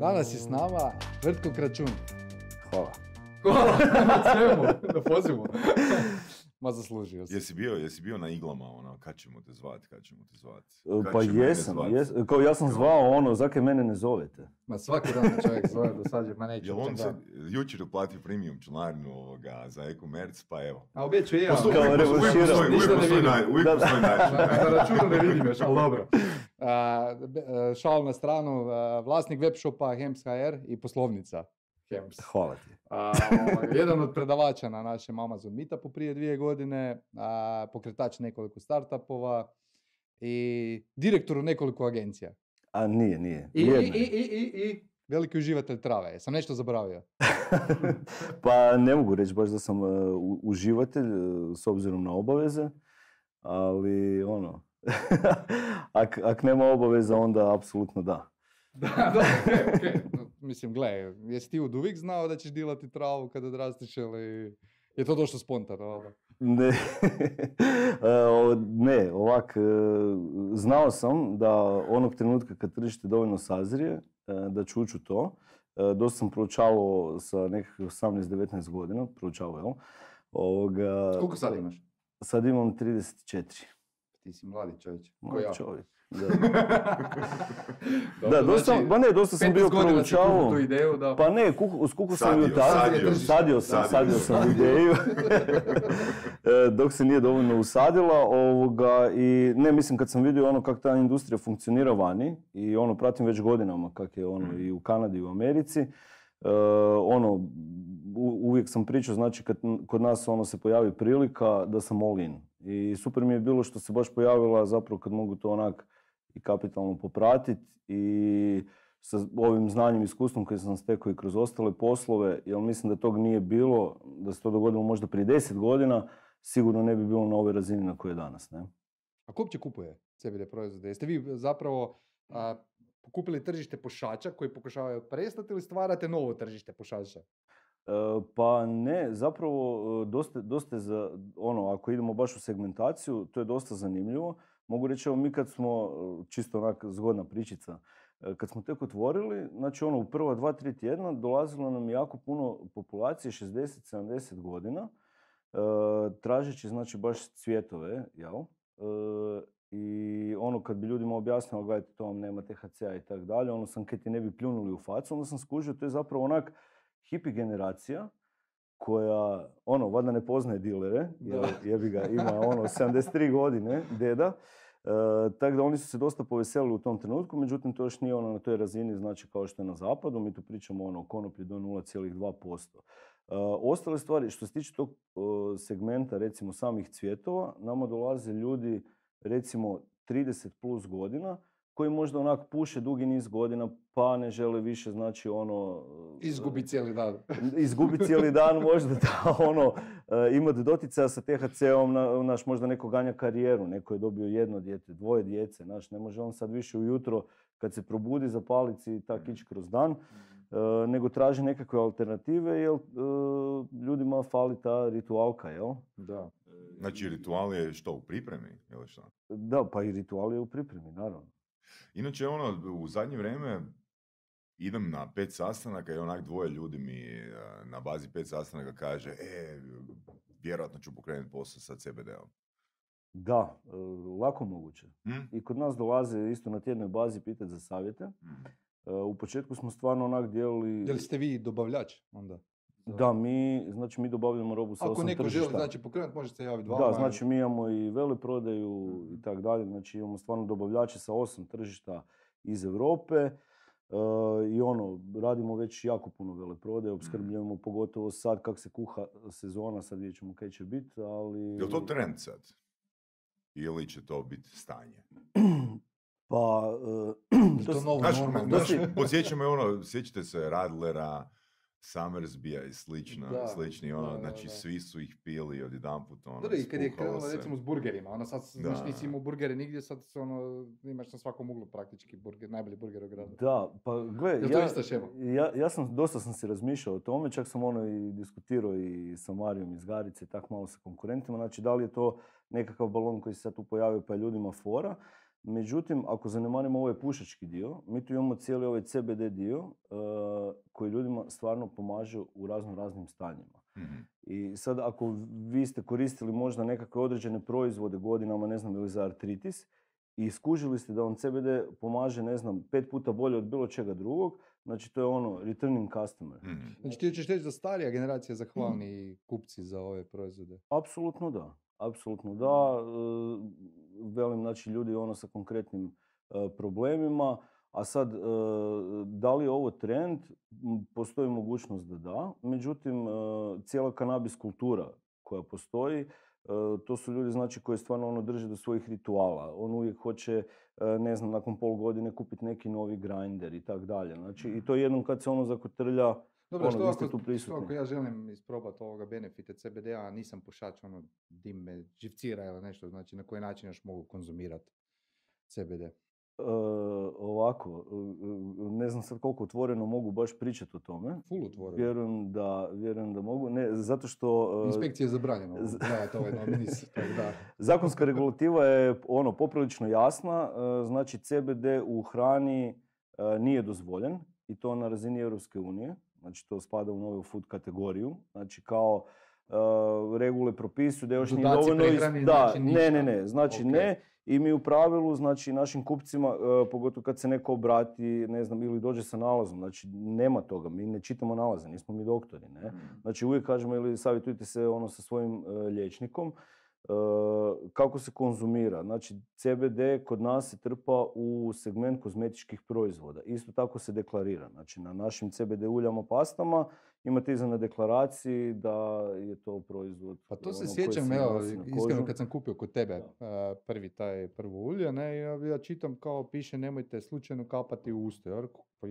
Danas je s nama Tvrtko Kračun. Hvala. Hvala na svemu, na pozivu. Ma zaslužio si. Jesi bio, jesi bio na iglama, ono, kad ćemo te zvat, kad ćemo te zvat? E, Kad Pa jesam, zvat? jes- kao ja sam zvao ono, zakaj mene ne zovete? Ma svaki dan čovjek zove do sad, je- ma neću. Jel on se jučer uplatio premium članarinu ovoga za e-commerce, pa evo. A obeću i ja. Postoji- Kao revanširao. uvijek postoji naj- uvijek postoji način. Na, računu ne vidim još, ali dobro. A, šal na stranu, vlasnik web shopa Hems.hr i poslovnica Hems. Hvala ti. A, ovaj, jedan od predavača na našem Amazon Meetupu prije dvije godine, a, pokretač nekoliko startupova i direktor u nekoliko agencija. A nije, nije. I, i, i, i, i, veliki uživatelj trave. Jesam nešto zaboravio? pa ne mogu reći baš da sam e, u- uživatelj e, s obzirom na obaveze, ali ono, ak, ak nema obaveza onda apsolutno da. Da, da, okej, okej. Mislim, gle, jesi ti od uvijek znao da ćeš dilati travu kad odrastiš ili je to došlo spontano? ono? Ne, E, ne ovak, e, znao sam da onog trenutka kad tržište dovoljno sazrije, e, da ću ući u to. Dosta sam proučavao sa nekakvih 18-19 godina, proučavao, jel? Ovoga, Koliko sad imaš? Sad imam 34. Ti si mladi čovječ. Ko Mlad ja. čovjek. Da, dosta, znači, ba ne, dosta sam 15 bio proučavao. tu ideju da... Pa ne, kuhu, skuku sam ju Sadio, tada. sadio. Sam, Sadio. sam ideju. E, Dok se nije dovoljno usadila. Ovoga, I ne, mislim kad sam vidio ono kako ta industrija funkcionira vani i ono pratim već godinama kak je ono i u Kanadi i u Americi. E, ono, uvijek sam pričao, znači kad kod nas ono se pojavi prilika da sam all in. I super mi je bilo što se baš pojavila zapravo kad mogu to onak i kapitalno popratiti i sa ovim znanjem i iskustvom koje sam stekao i kroz ostale poslove, jer mislim da tog nije bilo, da se to dogodilo možda prije 10 godina, sigurno ne bi bilo na ovoj razini na kojoj je danas. Ne? A ko uopće kupuje CBD proizvode? Jeste vi zapravo a, pokupili tržište pušača koji pokušavaju prestati ili stvarate novo tržište pušača? E, Pa ne, zapravo e, dosta, dosta za, ono, ako idemo baš u segmentaciju, to je dosta zanimljivo. Mogu reći, evo mi kad smo, e, čisto onak zgodna pričica, kad smo tek otvorili, znači ono u prva dva, tri tjedna dolazilo nam jako puno populacije, 60-70 godina, tražeći znači baš cvjetove, jel? I ono kad bi ljudima objasnilo, gledajte, to vam nema THC-a i tako dalje, ono sam kaj ti ne bi pljunuli u facu, onda sam skužio, to je zapravo onak hipi generacija koja, ono, valjda ne poznaje dilere, jer jebi ga, ima ono 73 godine, deda, E, tako da oni su se dosta poveselili u tom trenutku, međutim to još nije ono na toj razini, znači kao što je na zapadu, mi tu pričamo ono o konoplji do 0,2%. E, ostale stvari, što se tiče tog e, segmenta, recimo samih cvjetova, nama dolaze ljudi, recimo 30 plus godina, koji možda onak puše dugi niz godina, pa ne žele više, znači ono... e, Izgubi cijeli dan. izgubi cijeli dan možda da ono e, imati doticaja sa THC-om, na, naš možda neko ganja karijeru, neko je dobio jedno dijete, dvoje djece, znaš, ne može on sad više ujutro kad se probudi zapaliti si tak ići kroz dan, e, nego traži nekakve alternative jer e, ljudima fali ta ritualka, jel? Da. Znači, ritual je što, u pripremi ili šta? Da, pa i ritual je u pripremi, naravno. Inače, ono, u zadnje vrijeme idem na pet sastanaka i onak dvoje ljudi mi eh, na bazi pet sastanaka kaže, e, vjerojatno ću pokrenuti posao sa CBD-om. Da, e, lako moguće. Hm? I kod nas dolaze isto na tjednoj bazi pitati za savjete. Hm. E, U početku smo stvarno onak dijelili... Jel ste vi dobavljač onda? Da, mi, znači mi dobavljamo robu sa Ako osam neko tržišta. želi znači, pokrenuti, može se javiti vama. Da, znači mi imamo i veleprodaju i tako dalje, znači imamo stvarno dobavljače sa osam tržišta iz Europe e, i ono, radimo već jako puno veleprodaje, opskrbljujemo pogotovo sad kak se kuha sezona, sad vidjet ćemo kaj će biti, ali... Je li to trend sad? Ili će to biti stanje? Pa, e, to s- novo Znaš, normalno. to znaš, si- podsjeća me ono, sjećate se Radlera, Summersbija i slično, Da, slični, ono, da, da, znači svi su ih pili odjedanput, ono, Dobro, i kad je se. recimo s burgerima, ono sad Da. nisi imao burgere nigdje, sad se ono, imaš na svakom uglu praktički burger, najbolji burger u gradu. Da, pa gle, ja, ja, ja sam, dosta sam se razmišljao o tome, čak sam ono i diskutirao i sa Marijom iz Garice i tak malo sa konkurentima, znači da li je to nekakav balon koji se sad tu pojavio pa je ljudima fora. Međutim, ako zanemarimo ovaj pušački dio, mi tu imamo cijeli ovaj CBD dio eh, koji ljudima stvarno pomaže u razno raznim stanjima. Mhm. I sad ako vi ste koristili možda nekakve određene proizvode godinama, ne znam, ili za artritis, i skužili ste da vam CBD pomaže, ne znam, pet puta bolje od bilo čega drugog, znači to je ono returning customer. Mhm. Znači ti ćeš reći da starija generacija zahvalni kupci za ove proizvode. Apsolutno da. Apsolutno da. E, Velim, znači, ljudi ono sa konkretnim e, problemima. A sad, e, da li je ovo trend? Postoji mogućnost da da. Međutim, e, cijela kanabis kultura koja postoji, to su ljudi znači koji stvarno ono drže do svojih rituala. On uvijek hoće, ne znam, nakon pol godine kupiti neki novi grinder i tak dalje. Znači, i to jednom kad se ono zakotrlja, Dobro, Ono, što, ako, tu što ako ja želim isprobati ovoga benefite CBD-a, a nisam pušač, ono, dim me živcira ili nešto, znači na koji način još mogu konzumirati CBD? E, ovako, e, ne znam sad koliko otvoreno mogu baš pričati o tome. Full otvoreno. Vjerujem da, vjerujem da mogu. Ne, zato što... Inspekcija je zabranjeno z- gledati nominis, tako da. Zakonska regulativa je ono poprilično jasna, e, znači CBD u hrani e, nije dozvoljen i to na razini Europske unije, znači to spada u novu food kategoriju, znači kao e, regule propisuju da još nije dovoljno... prehrani da, znači ne, ne, ne, znači Ok. ne i mi u pravilu, znači našim kupcima, e, pogotovo kad se neko obrati, ne znam, ili dođe sa nalazom, znači nema toga, mi ne čitamo nalaze, nismo mi doktori, ne. Znači uvijek kažemo ili savjetujte se ono sa svojim e, liječnikom. Kako se konzumira? Znači CBD kod nas se trpa u segment kozmetičkih proizvoda. Isto tako se deklarira. Znači na našim CBD uljama, pastama imate iza na deklaraciji da je to proizvod Pa to se ono, sjećam, evo, iskreno kad sam kupio kod tebe a, prvi taj prvo ulje, ne, ja, ja čitam kao piše nemojte slučajno kapati u usto, ja rekao, pa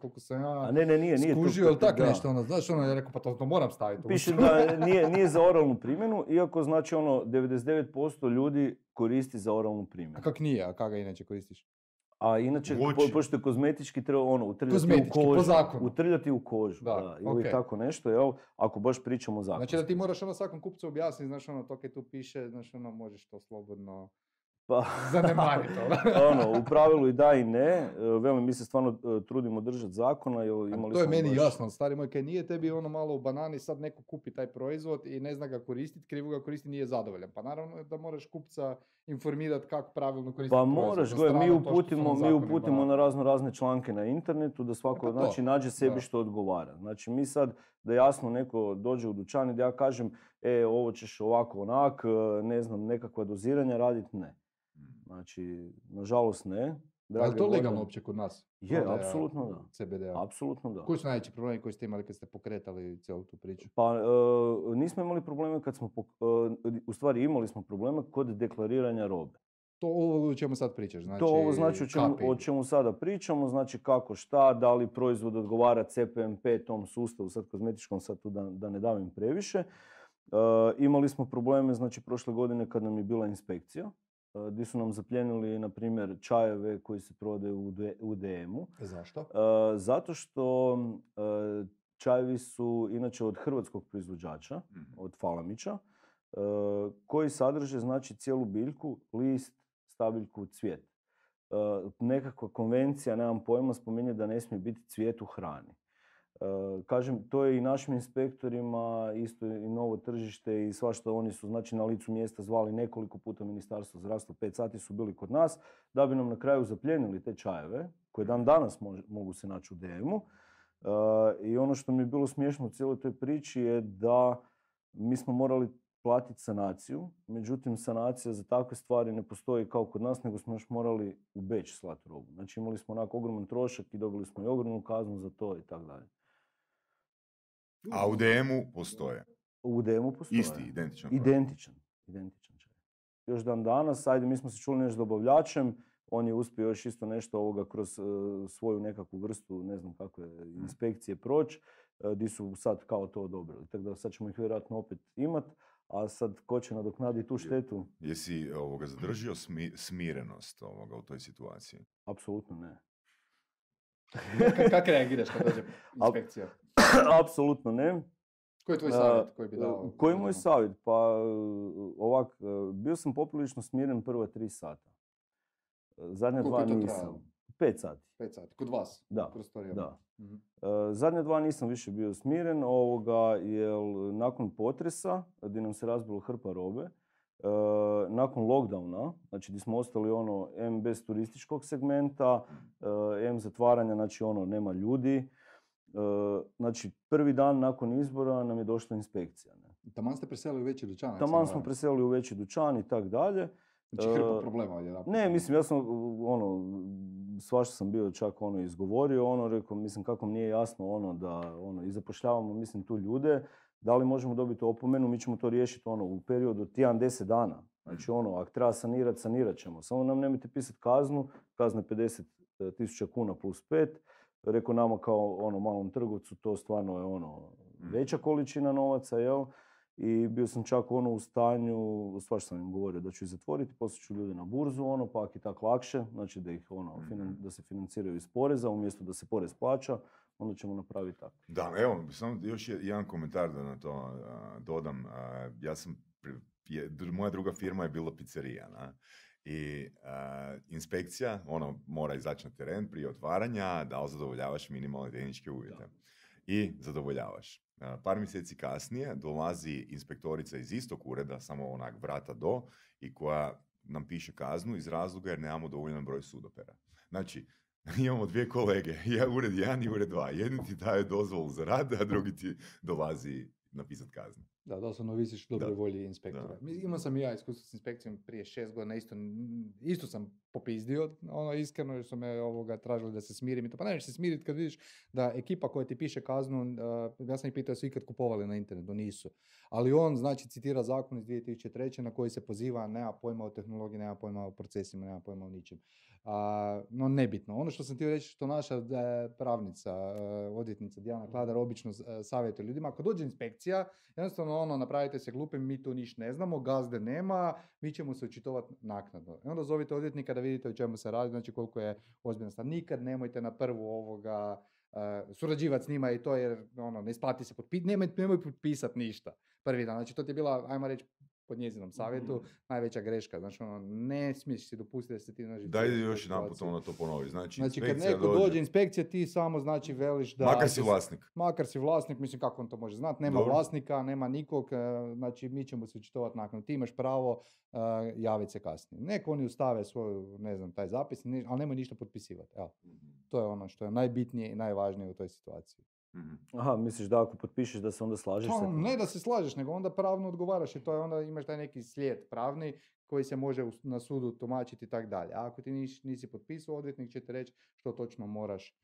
koliko sam ja A ne, ne, nije, nije. to- skužio, to- ili tak da. nešto, ono, znaš, ono, ja rekao, pa to, to moram staviti Piše da nije, nije za oralnu primjenu, iako znači ono 99% ljudi koristi za oralnu primjenu. A kak nije, a kak ga inače koristiš? A inače, po, pošto je kozmetički, treba ono, utrljati Kozmetički, u po kožu. zakonu. Utrljati u kožu, Da, da. ili tako nešto, jel? Ako baš pričamo zakon. Znači da ti moraš ono svakom kupcu objasniti, znaš, ono, to kaj tu piše, znaš, ono, možeš to slobodno Pa, zanemariti, ono. ono, u pravilu i da i ne. E, Velim, mi se stvarno e, trudimo držati zakona, jer imali to je meni baš- jasno, stari moj, kaj nije tebi ono malo u banani, sad neko kupi taj proizvod i ne zna ga koristiti, krivo ga koristi, nije zadovoljan. Pa naravno da moraš kupca informirati kako pravilno koristiti Pa moraš, gle, mi to uputimo, mi uputimo na razno razne članke na internetu da svako Pa to, znači, nađe sebi da. što odgovara. Znači mi sad da jasno neko dođe u dućan i da ja kažem e, ovo ćeš ovako onak, e, ne znam, nekakva doziranja raditi, ne. Znači, nažalost ne. A je to legalno uopće kod nas? Je, apsolutno da. CBD-a. Apsolutno da. Koji su najveći problemi koji ste imali kad ste pokretali cijelu tu priču? Pa e, nismo imali probleme kad smo, pok- e, u stvari imali smo probleme kod deklariranja robe. To ovo o čemu sad pričaš, znači... to ovo znači o čemu, o čemu sada pričamo, znači kako šta, da li proizvod odgovara CPMP tom sustavu, sad kozmetičkom, sad tu da, da ne davim previše. E, imali smo probleme, znači prošle godine kad nam je bila inspekcija, gdje su nam zapljenili, na primjer, čajeve koji se prodaju u, DM-u. Zašto? E, zato što e, čajevi su inače od hrvatskog proizvođača, Mhm. od Falamića, koji sadrže znači cijelu biljku, list, stabiljku, cvijet. Nekakva konvencija, nemam pojma, spominje da ne smije biti cvijet u hrani. E, kažem, to je i našim inspektorima isto i novo tržište i svašta oni su znači na licu mjesta zvali nekoliko puta ministarstvo zdravstva, pet sati su bili kod nas, da bi nam na kraju zapljenili te čajeve, koje dan danas mogu se naći u DM-u. E, I ono što mi je bilo smiješno u cijeloj toj priči je da mi smo morali platiti sanaciju, međutim sanacija za takve stvari ne postoji kao kod nas, nego smo još morali u Beč slati robu. Znači imali smo onako ogroman trošak i dobili smo i ogromnu kaznu za to i tako dalje. A u DM-u postoje. U DM-u postoji. Isti, identičan. Identičan. Identičan čaj. Još dan danas, ajde, mi smo se čuli nešto s dobavljačem, on je uspio još isto nešto ovoga kroz e, svoju nekakvu vrstu, ne znam kako je, inspekcije proći. e, di su sad kao to odobrili. Tako da sad ćemo ih vjerojatno opet imat, a sad ko će nadoknaditi tu štetu? Jesi ovoga, zadržio smi- smirenost ovoga, u toj situaciji? Apsolutno ne. Kako reagiraš kad dođe inspekcija? Apsolutno ne. Koji je tvoj A, savjet koji bi E, dao? Koji je moj savjet? Pa e, ovak, e, bio sam poprilično smiren prva tri sata. E, Zadnja Koliko dva je to nisam. trajalo? Pet sati, Pet sati. Kod vas? Da, da. Mhm. E, Zadnja dva nisam više bio smiren, ovoga, jer nakon potresa, gdje nam se razbilo hrpa robe, e, nakon lockdowna, znači gdje smo ostali ono, M bez turističkog segmenta, e, M zatvaranja, znači ono, nema ljudi, e, znači prvi dan nakon izbora nam je došla inspekcija. Ne? Taman ste preselili u veći dućan? Taman smo preselili u veći dućan i tak dalje. Znači hrpa problema odjedanput. Ne, mislim, ja sam, ono, svašta sam bio čak ono izgovorio, ono, rekao, mislim, kako mi nije jasno, ono, da, ono, i zapošljavamo, mislim, tu ljude, da li možemo dobiti opomenu, mi ćemo to riješiti, ono, u periodu od tjedan, deset dana. Znači, ono, ako treba sanirat, sanirat ćemo. Samo nam nemojte pisati kaznu, kazna je 50 tisuća kuna plus pet. Rekao nama kao, ono, malom trgovcu, to stvarno je, ono, veća količina novaca, jel? I bio sam čak ono u stanju, svašta sam im govorio da ću ih zatvoriti, poslije ću ljude na burzu, ono, pa ako je tak lakše, znači da ih ono, finan- da se financiraju iz poreza, umjesto da se porez plaća, onda ćemo napraviti tako. Da, evo, samo još je- jedan komentar da na to a, dodam. A, ja sam, je- moja druga firma je bila pizzerija, na? I a, inspekcija, ono, mora izaći na teren prije otvaranja, da li zadovoljavaš minimalne tehničke uvjete. I zadovoljavaš. A, par mjeseci kasnije dolazi inspektorica iz istog ureda, samo onak vrata do, i koja nam piše kaznu iz razloga jer nemamo dovoljan broj sudopera. Znači, imamo dvije kolege, ja, ured 1 i ured 2. Jedni ti daje dozvolu za rad, a drugi ti dolazi napisati kaznu. Da, doslovno visiš u dobroj Da. volji inspektora. Da. Imao sam i ja iskustvo s inspekcijom prije šest godina, isto, isto sam popizdio, ono iskreno jer su me ovoga tražili da se smirim i to. Pa ne se smiriti kad vidiš da ekipa koja ti piše kaznu, uh, ja sam ih pitao su ikad kupovali na internetu, nisu. Ali on znači citira zakon iz 2003. na koji se poziva, nema pojma o tehnologiji, nema pojma o procesima, nema pojma o ničem. A, no nebitno. Ono što sam htio reći, što naša e, pravnica, e, odvjetnica Dijana Kladar obično e, savjetuje ljudima, ako dođe inspekcija, jednostavno ono, napravite se glupim, mi tu niš ne znamo, gazde nema, mi ćemo se očitovati naknadno. I onda zovite odvjetnika da vidite o čemu se radi, znači koliko je ozbiljna stvar. Nikad nemojte na prvu ovoga uh, surađivati s njima i to jer ono, ne isplati se potpisati, nemoj, nemoj potpisati ništa prvi dan. Znači to ti je bila, ajmo reći, pod njezinom savjetu, najveća greška. Znači ono, ne smiješ si dopustiti da se ti nađeš u Daj još jedan situaciji. ono to ponovi. Znači, Znači kad neko dođe, inspekcija, ti samo znači veliš da... makar si vlasnik. Makar si vlasnik, mislim kako on to može znati, nema Dobro. vlasnika, nema nikog, e, znači mi ćemo se očitovati nakon. Ti imaš pravo uh, javiti se kasnije. Neko oni ustave svoju, ne znam, taj zapis, ali nemoj ništa potpisivati. Evo, to je ono što je najbitnije i najvažnije u toj situaciji. Mhm. Aha, misliš da ako potpišeš da se onda slažeš Pa, tim? ne da se slažeš, nego onda pravno odgovaraš i to je onda imaš taj neki slijed pravni koji se može na sudu tumačiti i tako dalje. A ako ti nisi, nisi potpisao, odvjetnik će ti reći što točno moraš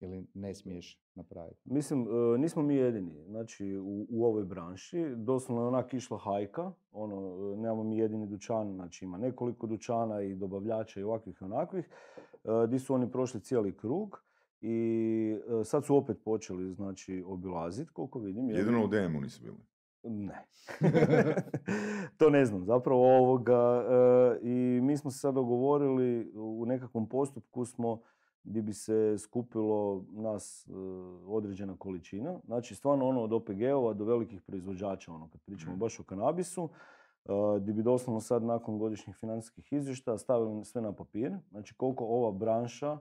ili ne smiješ napraviti. Mislim, e, nismo mi jedini, znači u, u ovoj branši, doslovno je onak išla hajka, ono, e, nemamo mi jedini dućan, znači ima nekoliko dućana i dobavljača i ovakvih i onakvih, e, di su oni prošli cijeli krug i e, sad su opet počeli, znači, obilaziti, koliko vidim. Jedino u DM-u nisu bili. Ne. to ne znam zapravo ovoga. e, I mi smo se sad dogovorili u nekakvom postupku smo gdje bi se skupilo nas e, određena količina. Znači stvarno ono od OPG-ova do velikih proizvođača, ono kad pričamo Mhm. baš o kanabisu, e, gdje bi doslovno sad nakon godišnjih financijskih izvještaja stavili sve na papir. Znači koliko ova branša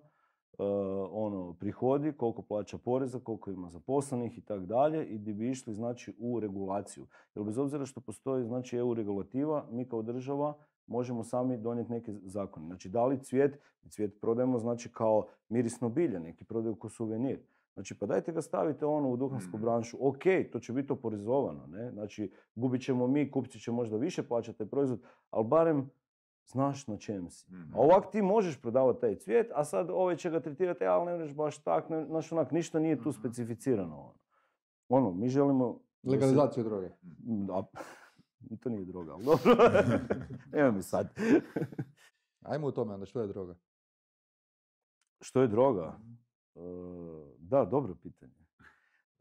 ono prihodi, koliko plaća poreza, koliko ima zaposlenih i tak dalje i gdje bi išli znači u regulaciju. Jer bez obzira što postoji znači EU regulativa, mi kao država možemo sami donijeti neke zakone. Znači da li cvijet, cvijet prodajemo znači kao mirisno bilje, neki prodaju kao suvenir. Znači pa dajte ga stavite ono u duhansku Mhm. branšu, ok, to će biti oporezovano, ne? Znači gubit ćemo mi, kupci će možda više plaćati taj proizvod, ali barem znaš na čem si. Mhm. A ovak ti možeš prodavati taj cvijet, a sad ovaj će ga tretirati, "E, ali ne možeš baš tak, ne, znaš onak, ništa nije tu Mhm. specificirano. Ono, ono mi želimo... da se- Legalizaciju droge. Da, to nije droga, ali dobro. Evo mi sad. Ajmo u tome onda, što je droga? Što je droga? E, da, dobro pitanje.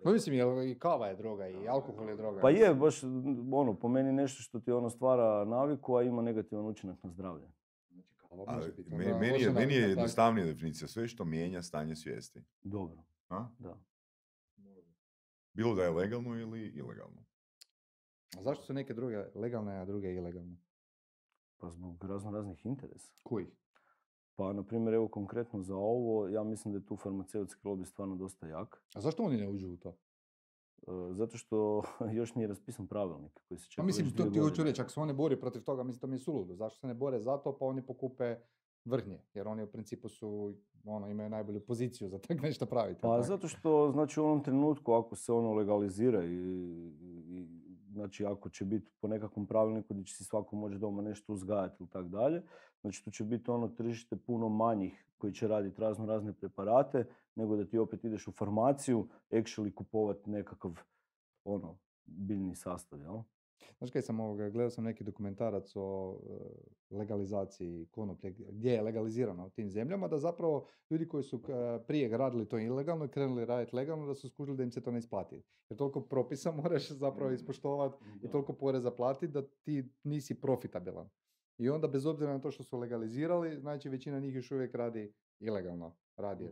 Pa mislim, jel i kava je droga i alkohol je droga. Pa je, baš ono, po meni nešto što ti ono stvara naviku, a ima negativan učinak na zdravlje. Znači, biti meni, meni je, meni je jednostavnija definicija. Sve što mijenja stanje svijesti. Dobro, A? da. Bilo da je legalno ili ilegalno. A zašto su neke druge legalne, a druge ilegalne? Pa zbog razno raznih interesa. Koji? Pa, na primjer, evo konkretno za ovo, ja mislim da je tu farmaceutski lobby stvarno dosta jak. A zašto oni ne uđu u to? E, Zato što još nije raspisan pravilnik koji se čeka Pa mislim, to ti hoću reći, ako se oni bori protiv toga, mislim, to mi je suludo. Zašto se ne bore za to, pa oni pokupe vrhnje, jer oni u principu su, ono, imaju najbolju poziciju za tak nešto praviti. Pa zato što, znači u ovom trenutku ako se ono legalizira i, i znači ako će biti po nekakvom pravilniku gdje će si svako moći doma nešto uzgajati ili tak dalje, znači tu će biti ono tržište puno manjih koji će raditi razno razne preparate, nego da ti opet ideš u farmaciju, actually kupovati nekakav ono, biljni sastav, jel? Znaš kaj sam ovoga, gledao sam neki dokumentarac o e, legalizaciji konoplje, gdje je legalizirano u tim zemljama, da zapravo ljudi koji su e, prije radili to ilegalno i krenuli raditi legalno, da su skužili da im se to ne isplati. Jer toliko propisa moraš zapravo ispoštovati i toliko poreza platiti da ti nisi profitabilan. I onda bez obzira na to što su legalizirali, znači većina njih još uvijek radi ilegalno, radi,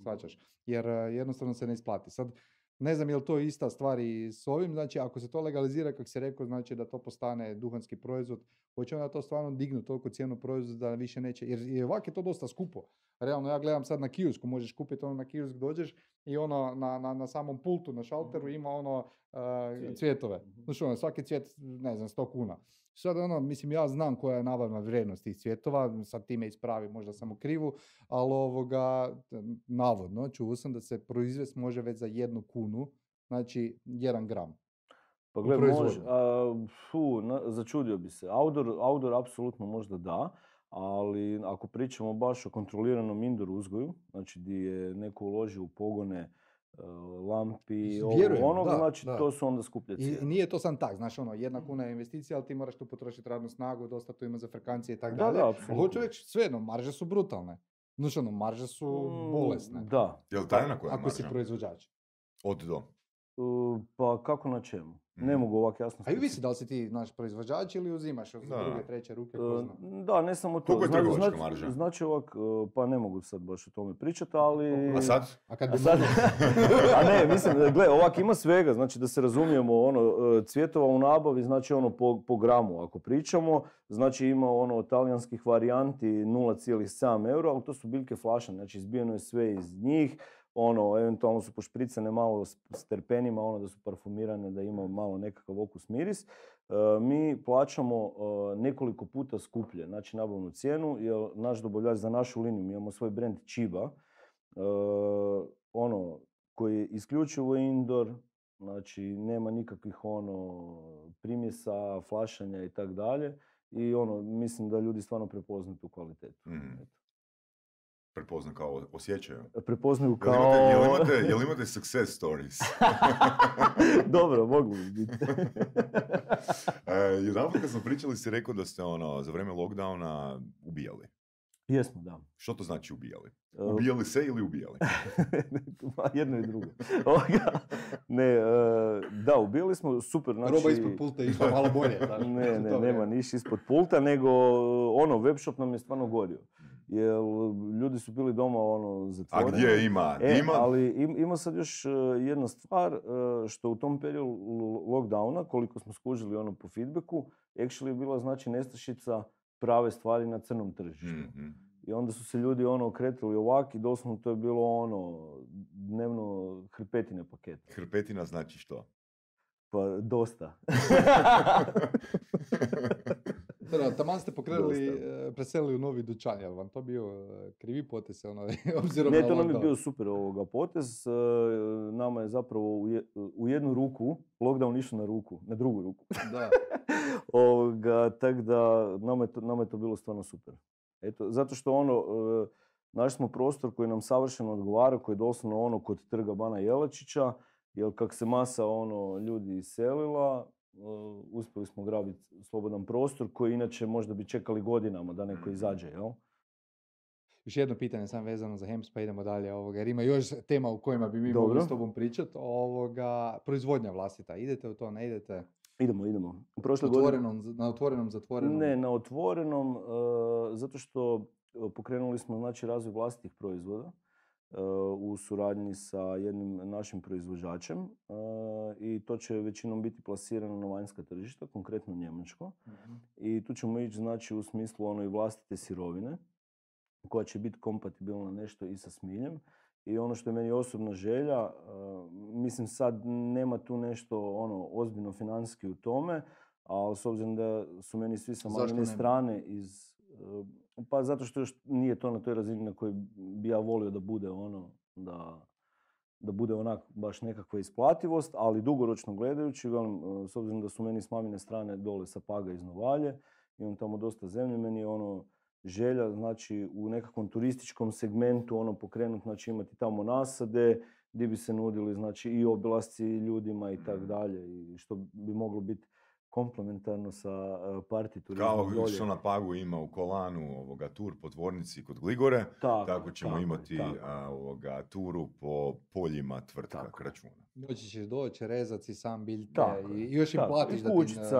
shvaćaš? Jer e, jednostavno se ne isplati. Sad, ne znam je li to ista stvar i s ovim, znači ako se to legalizira, kako se rekao, znači da to postane duhanski proizvod, hoće onda to stvarno dignuti toliko cijenu proizvoda da više neće, jer i ovako je to dosta skupo. Realno, ja gledam sad na kiosku, možeš kupiti ono na kiosk, dođeš i ono na, na, na samom pultu, na šalteru ima ono uh, Cvijet. cvjetove. Mhm. Znači ono, svaki cvijet, ne znam, 100 kuna. Sad ono, mislim, ja znam koja je nabavna vrijednost tih cvjetova, sad ti me ispravi, možda sam u krivu, ali ovoga, navodno, čuo sam da se proizvest može već za jednu kunu, znači jedan gram. Pa u gle, može, a, fu, na- začudio bi se. Outdoor, outdoor apsolutno možda da, ali ako pričamo baš o kontroliranom indoor uzgoju, znači gdje je neko uložio u pogone e, lampi, ovo, Vjerujem, onog, da, znači da. to su onda skuplje I cijene. nije to sam tak, znaš ono, jedna kuna je investicija, ali ti moraš tu potrošiti radnu snagu, dosta tu ima za frekancije i tako Da, dalje. da, apsolutno. Hoću reći, svejedno, marže su brutalne. Znaš ono, marže su Mm, bolesne. Da. Je li tajna koja je Ako si proizvođač. Od do. Pa kako na čemu? Ne Mhm. mogu ovako jasno A i visi da li si ti naš proizvođač ili uzimaš od Da. druge, treće ruke, E, ko zna. Da, ne samo to. Koliko je znači- marža? Znači ovak, e, pa ne mogu sad baš o tome pričati, ali... A sad? A kad A bi sad, a ne, mislim, gle, ovak ima svega, znači da se razumijemo, ono, e, cvjetova u nabavi, znači ono po, po gramu, ako pričamo, znači ima ono talijanskih varijanti 0,7 euro, ali to su biljke flašane, znači izbijeno je sve iz njih, ono, eventualno su pošpricane malo s, terpenima, ono da su parfumirane, da ima malo nekakav okus miris. E, mi plaćamo e, nekoliko puta skuplje, znači nabavnu cijenu, jer naš dobavljač za našu liniju, mi imamo svoj brand Chiba, e, ono, koji je isključivo indoor, znači nema nikakvih ono primjesa, flašanja i tak dalje. I ono, mislim da ljudi stvarno prepoznaju tu kvalitetu. Mhm. Eto. Pretpoznam kao osjećaju. Prepoznaju Jel kao... imate, jel imate, jel imate success stories? Dobro, bi biti. e, Jedanput kad smo pričali si rekao da ste ono, za vrijeme lockdowna ubijali. Jesmo, da. Što to znači ubijali? E, Ubijali se ili ubijali? Ma, Jedno i drugo. Ne, e, da, ubili smo super, znači... Roba ispod pulta je išla malo bolje. Ne, ne, nema niš ispod pulta, nego ono, webshop nam je stvarno gorio. Jer ljudi su bili doma ono, A zatvoreni. gdje ima? E, Ima? ali im- ima sad još e, jedna stvar, e, što u tom periodu lo- lockdowna, koliko smo skužili ono po feedbacku, actually je bila znači nestašica prave stvari na crnom tržištu. Mhm. I onda su se ljudi ono okretali ovak i doslovno to je bilo ono dnevno hrpetine paketa. Hrpetina znači što? Pa dosta. Da, taman ste pokrenuli, e, preselili u novi dućan, jel vam to bio e, krivi potez, ono, obzirom Ne, na to nam je bio super ovoga potez. e, Nama je zapravo u, je- u jednu ruku, lockdown išao na ruku, na drugu ruku. Da. Ovoga, tak da nama je, to, nama je to bilo stvarno super. Eto, zato što ono, našli smo prostor koji nam savršeno odgovara, koji je doslovno ono kod trga Bana Jelačića, jer kak se masa ono ljudi iselila, uspjeli smo grabiti slobodan prostor koji inače možda bi čekali godinama da neko Mhm. izađe, jel? još jedno pitanje sam vezano za Hems, pa idemo dalje, ovoga, jer ima još tema u kojima bi mi Dobro. mogli s tobom pričati. Ovoga, proizvodnja vlastita, idete u to, ne idete? Idemo, idemo. Prošle godine... Otvorenom, na otvorenom, zatvorenom? Ne, na otvorenom, e, zato što e, pokrenuli smo znači, razvoj vlastitih proizvoda u suradnji sa jednim našim proizvođačem e, i to će većinom biti plasirano na vanjska tržišta, konkretno njemačko. Mhm. I tu ćemo ići znači, u smislu ono i vlastite sirovine koja će biti kompatibilna nešto i sa smiljem. I ono što je meni osobna želja, e, mislim sad nema tu nešto ono ozbiljno financijski u tome, ali s obzirom da su meni svi sa strane iz... Pa zato što još nije to na toj razini na kojoj bi ja volio da bude ono, da, da bude onak baš nekakva isplativost, ali dugoročno gledajući, velim, e, s obzirom da su meni s mamine strane dole sa Paga iz Novalje, imam tamo dosta zemlje, meni je ono želja, znači u nekakvom turističkom segmentu ono pokrenuti, znači imati tamo nasade gdje bi se nudili znači i obilasci ljudima i tako dalje i što bi moglo biti komplementarno sa uh, party turizmom Kao dolje. što na Pagu ima u Kolanu ovoga, tur po tvornici kod Gligore, Tako, tako ćemo tako imati tako a, ovoga, turu po poljima tvrtka Tako. računa. Moći ćeš doći, rezati si sam biljke Tako i, i još im platiš I da ti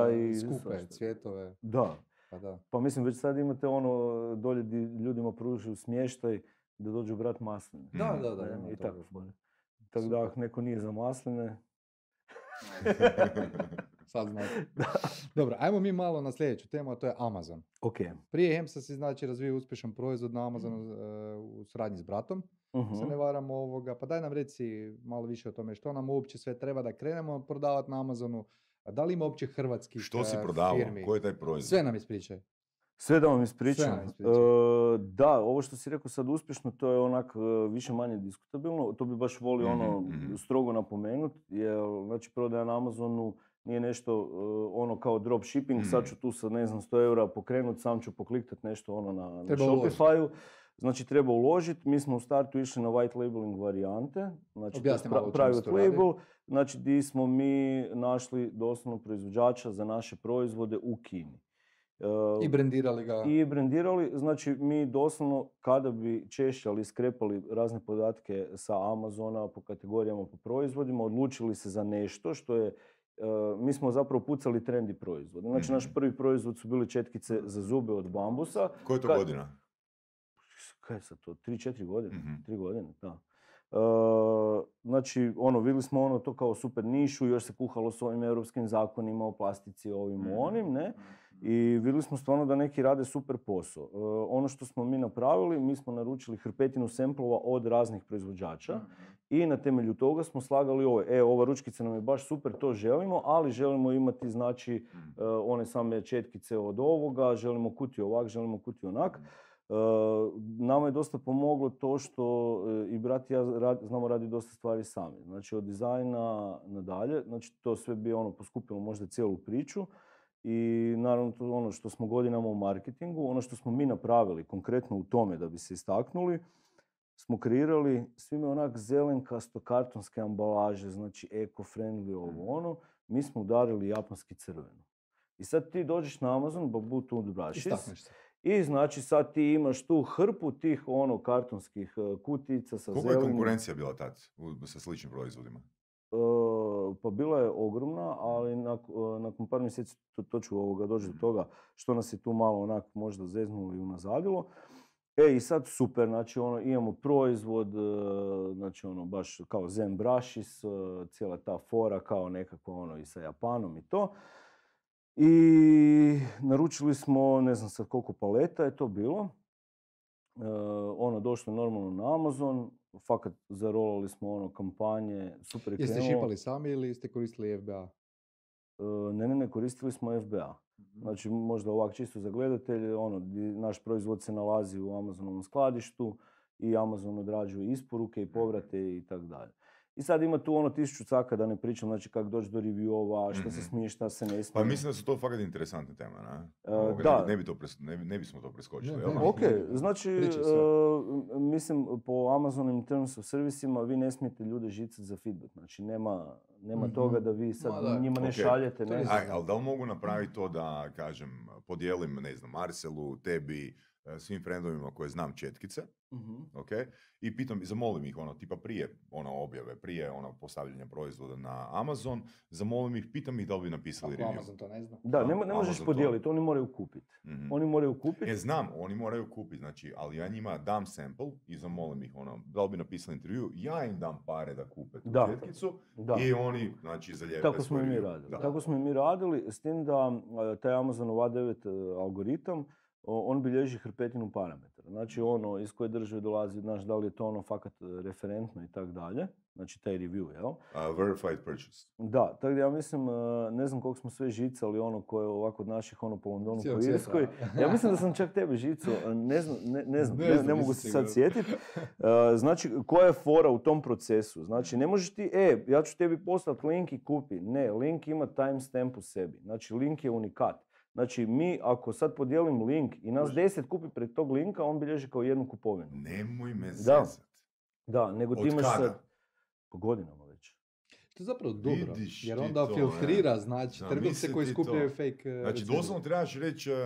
e, i skupe svašta. cvjetove. Da, Pa da. pa mislim već sad imate ono dolje di ljudima pružuju smještaj da dođu brat masline. Da, Mhm. da, da, ima I tako. Tako da ako neko nije za masline, Sad znate. Dobro, ajmo mi malo na sljedeću temu, a to je Amazon. ok. Prije Hemsa si znači razvio uspješan proizvod na Amazonu e, u suradnji s bratom. Mhm. Se ne varam ovoga, pa daj nam reci malo više o tome što nam uopće sve treba da krenemo prodavati na Amazonu. A da li ima uopće hrvatskih Što si e, prodavao? Koji je taj proizvod? Sve nam ispričaj. Sve da vam ispričam. E, da, ovo što si rekao sad uspješno, to je onak više manje diskutabilno. To bi baš volio ono Mhm, mhm. strogo napomenut, jer znači prodaja na Amazonu nije nešto e, ono kao drop shipping, sad Mhm. ću tu sa ne znam 100 eura pokrenut, sam ću pokliktat nešto ono na, na. Shopify-u. Znači treba uložiti, mi smo u startu išli na white labeling varijante, znači pra- private tu radi. label, znači di smo mi našli doslovno proizvođača za naše proizvode u Kini. E, I brendirali ga. i brendirali, znači mi doslovno kada bi češljali, skrepali razne podatke sa Amazona po kategorijama, po proizvodima, odlučili se za nešto što je, mi smo zapravo pucali trendi proizvode. Znači naš Mhm. prvi proizvod su bili četkice za zube od bambusa. Koja je to godina? Kaj je sad to, 3-4 godine? Mhm. 3 godine, da. E, znači, ono, vidjeli smo ono to kao super nišu, još se kuhalo s ovim europskim zakonima o plastici, ovim, Mhm. onim, ne? I vidjeli smo stvarno da neki rade super posao. E, ono što smo mi napravili, mi smo naručili hrpetinu semplova od raznih proizvođača i na temelju toga smo slagali ovo. E, ova ručkica nam je baš super, to želimo, ali želimo imati znači e, one same četkice od ovoga, želimo kuti ovak, želimo kuti onak. E, nama je dosta pomoglo to što e, i brat i ja znamo raditi dosta stvari sami. Znači od dizajna nadalje, znači to sve bi ono poskupilo možda cijelu priču. I naravno to je ono što smo godinama u marketingu, ono što smo mi napravili konkretno u tome da bi se istaknuli, smo kreirali svime onak zelenkasto kartonske ambalaže, znači eco-friendly ovo ono, mi smo udarili japanski crveno. I sad ti dođeš na Amazon, babu tu brašis, i znači sad ti imaš tu hrpu tih ono kartonskih e, kutica sa Koliko je zelenim. konkurencija bila tad u- sa sličnim proizvodima? Pa bila je ogromna, ali nak- e, nakon par mjeseci to, to ću ovoga doći do toga što nas je tu malo onak možda zeznulo i unazadilo. E i sad super, znači ono imamo proizvod, e, znači ono baš kao Zen Brashis, e, cijela ta fora kao nekako ono i sa Japanom i to. I naručili smo, ne znam sad koliko paleta je to bilo. E, ono došlo normalno na Amazon, fakat zarolali smo ono kampanje, super je Jeste krenulo. šipali sami ili ste koristili FBA? E, ne, ne, ne, koristili smo FBA. Znači možda ovak čisto za gledatelje, ono, naš proizvod se nalazi u Amazonovom skladištu i Amazon odrađuje isporuke i povrate i tako dalje. I sad ima tu ono tisuću caka da ne pričam, znači kako doći do reviewova, šta se Mhm. smije, šta se ne smije. Pa mislim da su to fakat interesantne teme, ne? Ovoga, da. Ne, bi- to pres, ne, bi- ne bismo to preskočili, Ne, jel? Ok, znači, e, mislim, po Amazonovim terms of servisima vi ne smijete ljude žicati za feedback. Znači, nema, nema Mhm. toga da vi sad Ma da, njima ne šaljete, ne znam. Aj, ali da li mogu napraviti to da, kažem, podijelim, ne znam, Marcelu, tebi, svim friendovima koje znam četkice, Mhm. ok, i pitam, zamolim ih, ono, tipa prije ono objave, prije ono postavljanja proizvoda na Amazon, zamolim ih, pitam ih da li bi napisali Ako review. Amazon to ne zna. Da, ne, ne možeš Amazon to- podijeliti, oni moraju kupiti. Mhm. Oni moraju kupiti. E, znam, oni moraju kupiti, znači, ali ja njima dam sample i zamolim ih, ono, da li bi napisali intervju, ja im dam pare da kupe tu Da. četkicu Da. i oni, znači, zalijepe Tako smo i mi radili. Da. Tako smo i mi radili, s tim da e, taj Amazonov A9 e, algoritam, o, on bilježi hrpetinu parametara. Znači ono iz koje države dolazi, znaš da li je to ono fakat e, referentno i tako dalje. Znači taj review, jel? A, verified purchase. Da, tako da ja mislim, e, ne znam koliko smo sve žicali ono koje ovako od naših ono po Londonu, po. Irskoj. Ja mislim da sam čak tebe žicu, e, ne znam, ne, ne znam, Ne mogu se sad sjetiti. znači, koja je fora u tom procesu? Znači, ne možeš ti, e, ja ću tebi poslati link i kupi. Ne, link ima timestamp u sebi. Znači, link je unikat. Znači, mi, ako sad podijelim link i nas deset kupi pred tog linka, on bilježi kao jednu kupovinu. Nemoj me zezat. Da, nego ti Od imaš kada? sad... Po godinama. To je zapravo dobro, Vidiš jer onda to, filtrira, znači, Zamisli trgovce koji skupljaju to. fake e, Znači, doslovno trebaš reći uh,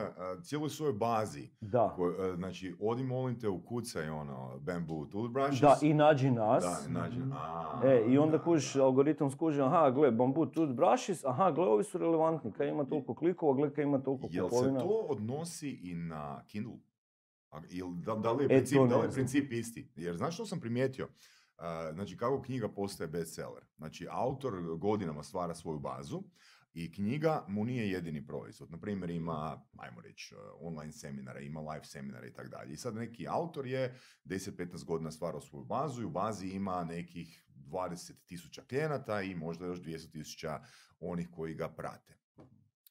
cijeloj svojoj bazi, Da. ko- uh, znači, odi molim te ukucaj ono, bamboo toothbrushes. Da, i nađi nas. Da, nađi. Mhm. a, E, i onda da, kužiš, da. algoritam skuži, aha, gle, bamboo toothbrushes, aha, gle, ovi su relevantni, kaj ima toliko klikova, gle, kaj ima toliko Jel se kupovina. to odnosi i na Kindle? Ili da, da li je, E, princip, to da li je princip isti? Jer znaš što sam primijetio? Znači, kako knjiga postaje bestseller? Znači, autor godinama stvara svoju bazu i knjiga mu nije jedini proizvod. Na primjer, ima, ajmo reći, uh, online seminare, ima live seminare i tako dalje. I sad neki autor je 10-15 godina stvarao svoju bazu i u bazi ima nekih 20 tisuća klijenata i možda još 200 tisuća onih koji ga prate.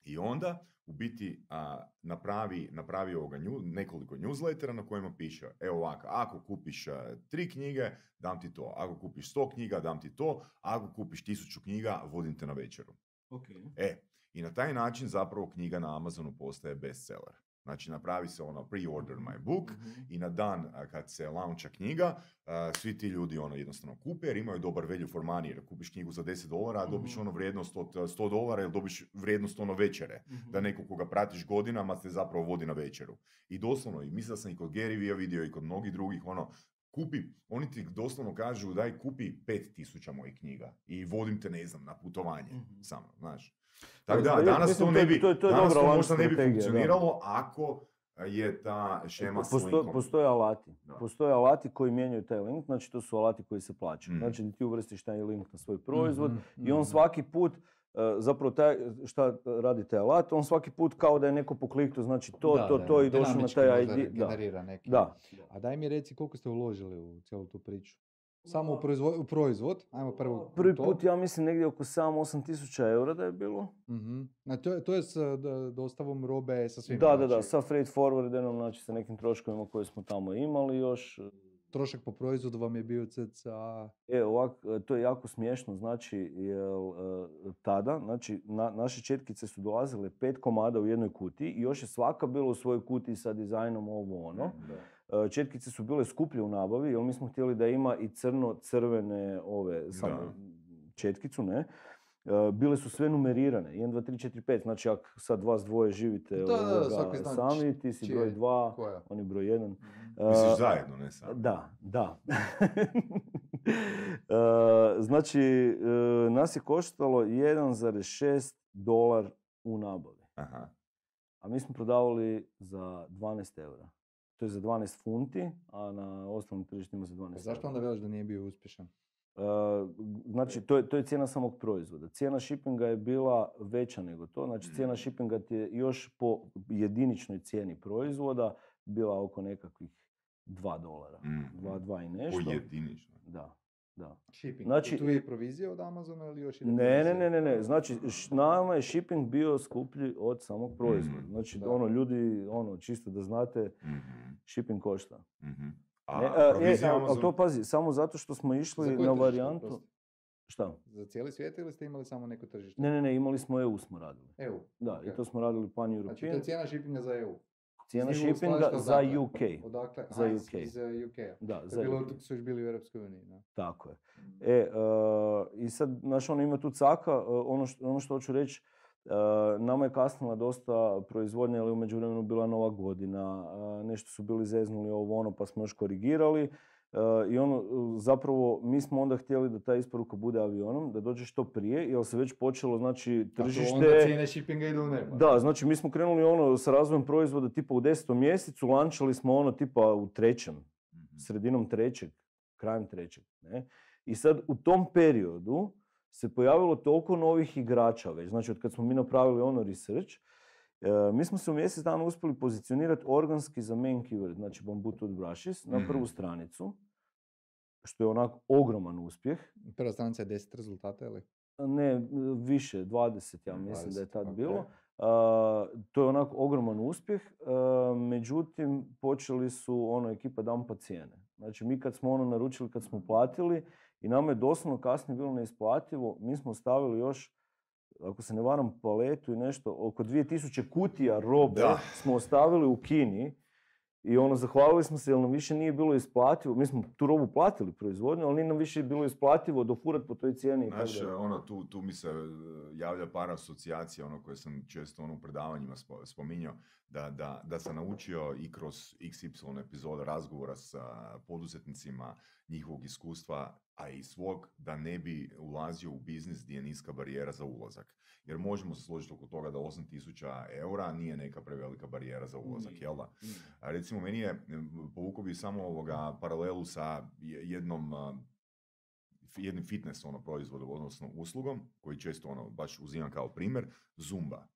I onda u biti a, napravi, napravi ovoga nju, nekoliko newslettera na kojima piše, evo ovako, ako kupiš a, tri knjige, dam ti to. Ako kupiš sto knjiga, dam ti to. Ako kupiš tisuću knjiga, vodim te na večeru. E, i na taj način zapravo knjiga na Amazonu postaje bestseller. Znači napravi se ono pre-order my book i na dan kad se launcha knjiga, a, svi ti ljudi ono jednostavno kupe jer imaju dobar value for money jer kupiš knjigu za 10 dolara, a dobiš Mhm. ono vrijednost od a, 100 dolara ili dobiš vrijednost ono večere. Da neko koga pratiš godinama te zapravo vodi na večeru. I doslovno, i mislim da sam i kod Gary Vee vidio i kod mnogih drugih, ono, kupi, oni ti doslovno kažu daj kupi 5000 mojih knjiga i vodim te, ne znam, na putovanje Mhm. sa mnom, znaš. Tako da, danas mislim, to ne bi, to to danas to možda ne bi da. funkcioniralo ako je ta šema s Posto- linkom. postoje alati. Da. Postoje alati koji mijenjaju taj link, znači to su alati koji se plaćaju. Mhm. Znači ti uvrstiš taj link na svoj proizvod Mhm, i on mhm. svaki put, e, zapravo taj, šta radi taj alat, on svaki put kao da je neko pokliknuo, znači to, Da, to, da, to da, i došao na taj ID. Da. generira neki. da. A daj mi reci koliko ste uložili u cijelu tu priču. Samo u, proizvo- u proizvod, ajmo prvo Prvi to. put ja mislim negdje oko 7-8 tisuća eura da je bilo. Mhm. Na to, je- to je s dostavom robe sa svim. Da, da, da, znači, sa freight forwardom, znači sa nekim troškovima koje smo tamo imali još. Trošak po proizvodu vam je bio cca... E, ovak, to je jako smiješno, znači, jel, e, tada, znači, na- naše četkice su dolazile pet komada u jednoj kutiji i još je svaka bila u svojoj kutiji sa dizajnom ovo ono. E, Četkice su bile skuplje u nabavi, jer mi smo htjeli da ima i crno-crvene ove, samo Da. četkicu, ne. E, Bile su sve numerirane, 1, 2, 3, 4, 5, znači ako sad vas dvoje živite Da, da, da, ovoga zna sami, ti si čije broj je, 2, Koja? on je broj 1. Misliš zajedno, ne sam? Da, da. E, znači, e, nas je koštalo 1,6 dolar u nabavi. Aha. A mi smo prodavali za 12 eura. To je za 12 funti, a na ostalim tržištima za 12 Pa zašto onda veliš da nije bio uspješan? E, znači, to je, to je cijena samog proizvoda. Cijena shippinga je bila veća nego to. Znači, cijena Mhm. shippinga ti je još po jediničnoj cijeni proizvoda bila oko nekakvih 2 dolara. Mhm. 2, 2 i nešto. Pojedinično. Da, da. Shipping. Znači- I tu je i provizija od Amazona ili još ide Ne, ne, ne, ne, ne. Znači, š- nama je shipping bio skuplji od samog proizvoda. Mhm. Znači, Da. ono, ljudi, ono, čisto da znate, Mhm. shipping košta. Mhm. Ne, A a, e, provizija ali Amazon- to pazi, samo zato što smo išli na varijantu... Šta? Za cijeli svijet ili ste imali samo neko tržište? Ne, ne, ne, imali smo EU smo radili. EU. Da, i Ok. to smo radili pan Znači to European. je cijena shippinga za EU. Cijena shippinga za? UK. Odakle? Za iz- UK. Iz uh, UK-a. Da, To za je bilo, UK. dok su još bili u Europskoj uniji. Da. Tako je. E, uh, i sad, znaš, ono ima tu caka, uh, ono, što, ono što hoću reći, nama je kasnila dosta proizvodnja, ali u međuvremenu bila nova godina, nešto su bili zeznuli ovo ono pa smo još korigirali. I ono, zapravo, mi smo onda htjeli da ta isporuka bude avionom, da dođe što prije, jer se već počelo, znači, tržište... onda cijene shippinga idu nema. Da, znači, mi smo krenuli ono sa razvojem proizvoda tipa u desetom mjesecu, lančali smo ono tipa u trećem, mhm. sredinom trećeg, krajem trećeg. Ne? I sad u tom periodu se pojavilo toliko novih igrača već, znači od kad smo mi napravili ono research, e, mi smo se u mjesec dana uspjeli pozicionirati organski za main keyword, znači bamboo toothbrushes, na prvu mhm. stranicu što je onak ogroman uspjeh. Prva stranica je 10 rezultata, ili? Ne, više, 20 ja mislim da je tad bilo. to je onak ogroman uspjeh, međutim počeli su ono ekipa dampa cijene. Znači mi kad smo ono naručili, kad smo platili i nama je doslovno kasnije bilo neisplativo, mi smo stavili još ako se ne varam paletu i nešto, oko 2000 kutija robe smo ostavili u Kini i ono, zahvalili smo se jer nam više nije bilo isplativo. Mi smo tu robu platili proizvodnju, ali nije nam više bilo isplativo dofurat po toj cijeni. Znaš, ono, tu, tu mi se e, javlja par asocijacija, ono koje sam često ono, u predavanjima spominjao, da, da, da sam naučio i kroz XY epizoda razgovora sa poduzetnicima, njihovog iskustva, a i svog, da ne bi ulazio u biznis gdje je niska barijera za ulazak. Jer možemo se složiti oko toga da 8000 eura nije neka prevelika barijera za ulazak, jel da? A recimo, meni je, povukao bi samo ovoga paralelu sa jednom jednim fitness ono, proizvodom, odnosno uslugom, koji često ono, baš uzimam kao primjer, Zumba.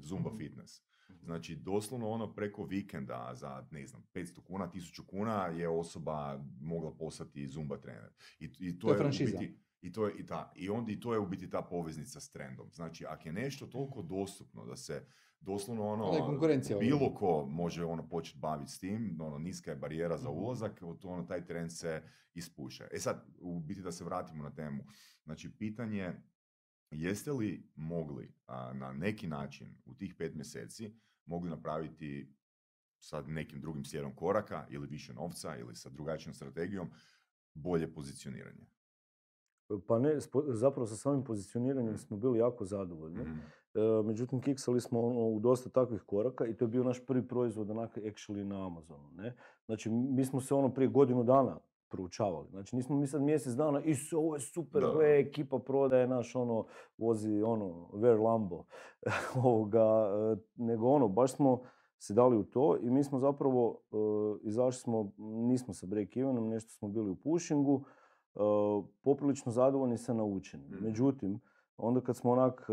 Zumba mhm. fitness. Znači, doslovno ono preko vikenda za, ne znam, 500 kuna, 1000 kuna je osoba mogla postati Zumba trener. I, i to, to, je, u biti, i to je i ta, i onda i to je u biti ta poveznica s trendom. Znači, ako je nešto toliko dostupno da se doslovno ono, bilo ko može ono početi baviti s tim, ono, niska je barijera za mhm. ulazak, to ono, taj trend se ispuše. E sad, u biti da se vratimo na temu. Znači, pitanje jeste li mogli na neki način u tih pet mjeseci mogli napraviti sa nekim drugim slijedom koraka ili više novca ili sa drugačijom strategijom bolje pozicioniranje? Pa ne, zapravo sa samim pozicioniranjem smo bili jako zadovoljni. Mm. E, međutim, kiksali smo ono, u dosta takvih koraka i to je bio naš prvi proizvod onak actually na Amazonu. Ne? Znači, mi smo se ono prije godinu dana proučavali. Znači nismo mi sad mjesec dana, i ovo je super, gle, ekipa prodaje naš ono, vozi ono, Ver Lambo, ovoga, e, nego ono, baš smo se dali u to i mi smo zapravo uh, izašli smo, nismo sa break evenom, nešto smo bili u pushingu, uh, poprilično zadovoljni sa naučenim. Mm. Međutim, onda kad smo onak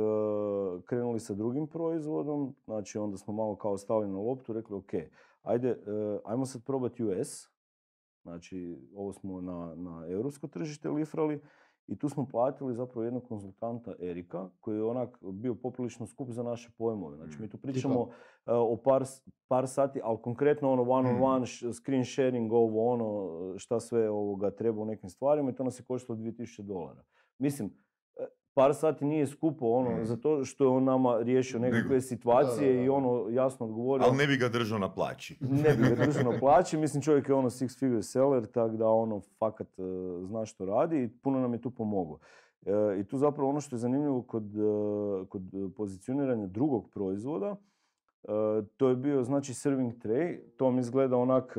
krenuli sa drugim proizvodom, znači onda smo malo kao stali na loptu, rekli ok, ajde, ajmo sad probati US, Znači, ovo smo na, na europsko tržište lifrali i tu smo platili zapravo jednog konzultanta Erika, koji je onak bio poprilično skup za naše pojmove. Znači, mi tu mm, pričamo e, o par, par sati, ali konkretno ono one on one, screen sharing, ovo ono, šta sve ovoga treba u nekim stvarima i to nas je koštalo 2000 dolara. Mislim, par sati nije skupo ono, mm. zato što je on nama riješio nekakve situacije i ono jasno odgovorio. Ali ne bi ga držao na plaći. ne bi ga držao na plaći, mislim čovjek je ono six figure seller, tako da ono fakat uh, zna što radi i puno nam je tu pomoglo. Uh, I tu zapravo ono što je zanimljivo kod, uh, kod pozicioniranja drugog proizvoda, to je bio znači serving tray, to mi izgleda onak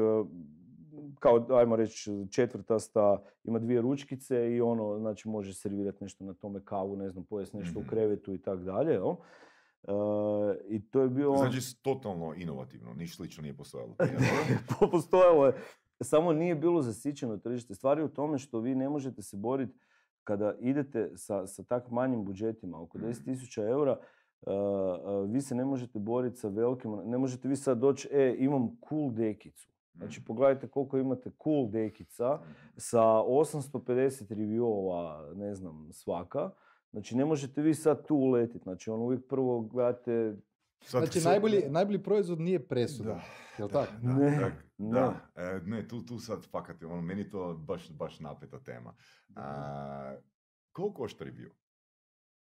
kao, ajmo reći, četvrtasta, ima dvije ručkice i ono, znači može servirati nešto na tome kavu, ne znam, pojesti nešto u mhm. krevetu i tako dalje, jel? Uh, I to je bio... Znači, totalno inovativno, ništa slično nije postojalo. postojalo je, samo nije bilo zasićeno tržište. Stvari u tome što vi ne možete se boriti kada idete sa, sa tak manjim budžetima, oko 10.000 mhm. eura, Uh, uh, vi se ne možete boriti sa velikim, ne možete vi sad doći, e, imam cool dekicu. Znači, pogledajte koliko imate cool dekica sa 850 reviewova, ne znam, svaka. Znači, ne možete vi sad tu uletiti. Znači, on uvijek prvo gledate... znači, najbolji, najbolji proizvod nije presuda. Jel tako? Da, ne, da. E, ne, tu, tu sad fakat, ono, meni to baš, baš napeta tema. A, koliko košta review?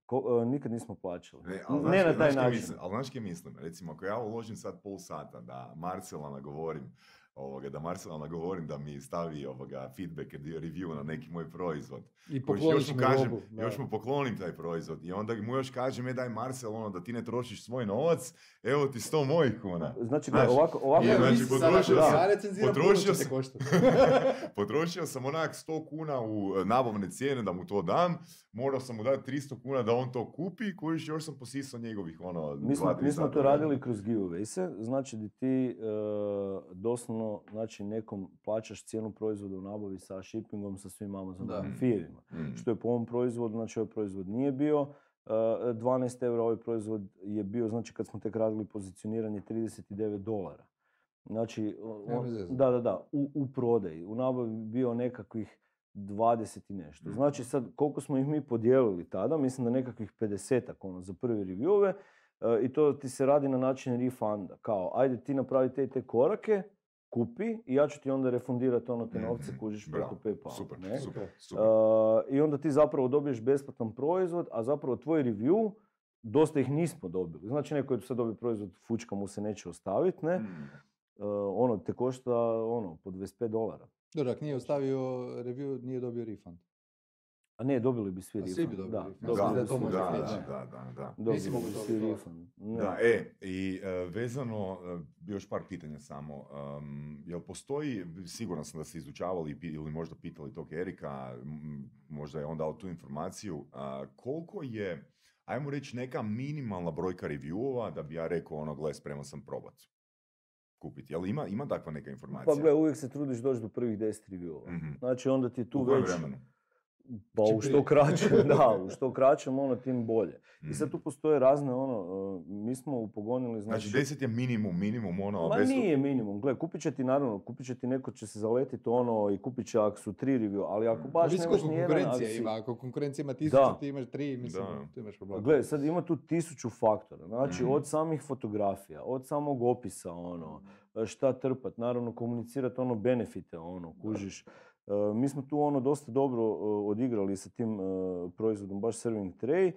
Ko, uh, nikad nismo plaćali. Ne, ali ne na taj način. Mislim, ali znaš mislim? Recimo, ako ja uložim sad pol sata da Marcela nagovorim ovoga, da Marcela nagovorim da mi stavi ovoga, feedback, review na neki moj proizvod. I pokloniš još, mu kažem, robu, da. još mu poklonim taj proizvod i onda mu još kažem, e daj Marcel, ono, da ti ne trošiš svoj novac, evo ti 100 mojih kuna. Znači, Znaš, ovako, ovako, i Evo, znači, potrošio sada- sam- potrošio sam-. Potrošio sam onak 100 kuna u e, nabavne cijene da mu to dam, morao sam mu dati 300 kuna da on to kupi, kojiš još sam posisao njegovih ono, Mi smo, dva, mi smo to radili kroz giveaway znači da ti e, doslovno znači, nekom plaćaš cijenu proizvoda u nabavi sa shippingom, sa svim Da. Amazonovim fijevima. Mm. Što je po ovom proizvodu, znači ovaj proizvod nije bio e, 12 eura, ovaj proizvod je bio, znači kad smo tek radili pozicioniranje, 39 dolara. Znači, Nema on- da, da, da, u, u prodaji. U nabavi bi bio nekakvih 20 i nešto. Znači sad, koliko smo ih mi podijelili tada, mislim da nekakvih 50 ono, za prve reviewove, e, i to ti se radi na način refunda. Kao, ajde ti napravi te i te korake, kupi i ja ću ti onda refundirati ono te novce kužiš bravo, preko PayPal. Super, ne? super, super. Uh, I onda ti zapravo dobiješ besplatan proizvod, a zapravo tvoj review, dosta ih nismo dobili. Znači neko je sad dobio proizvod, fučka mu se neće ostaviti, ne? Mm. Uh, ono, te košta ono, po 25 dolara. Dobro, ako nije ostavio review, nije dobio refund. A ne, dobili bi svi A svi bi dobili da, dobili Da, da da, da, da, da. Dobili bi svi refund. Da, e, i e, vezano, e, još par pitanja samo. Um, jel postoji, siguran sam da ste izučavali ili možda pitali tog Erika, možda je on dao tu informaciju, a, koliko je, ajmo reći, neka minimalna brojka reviewova da bi ja rekao ono, gle, spreman sam probat kupiti. Jel ima, ima takva neka informacija? Pa gle, uvijek se trudiš doći do prvih 10 reviewova. Mhm. Znači onda ti tu U već... vremenu? Pa Čim u što prije. kraćem, da, u što kraćem ono tim bolje. I sad Mhm. tu postoje razne ono, uh, mi smo upogonili, Znači, znači... 10 je minimum, minimum, ono, Ma bez nije minimum, gle, kupit će ti naravno, kupit će ti neko će se zaletiti ono i kupit će ako su tri review, ali ako baš Ovisi nemaš koliko ni jedan, ako konkurencija si- ima. Ako konkurencija ima tisuću, ti imaš tri, mislim, Da. tu imaš problem. Gle, sad ima tu tisuću faktora, znači Mhm. od samih fotografija, od samog opisa, ono, šta trpat, naravno komunicirati ono benefite, ono, kužiš. E, mi smo tu ono dosta dobro e, odigrali sa tim e, proizvodom, baš Serving Tray,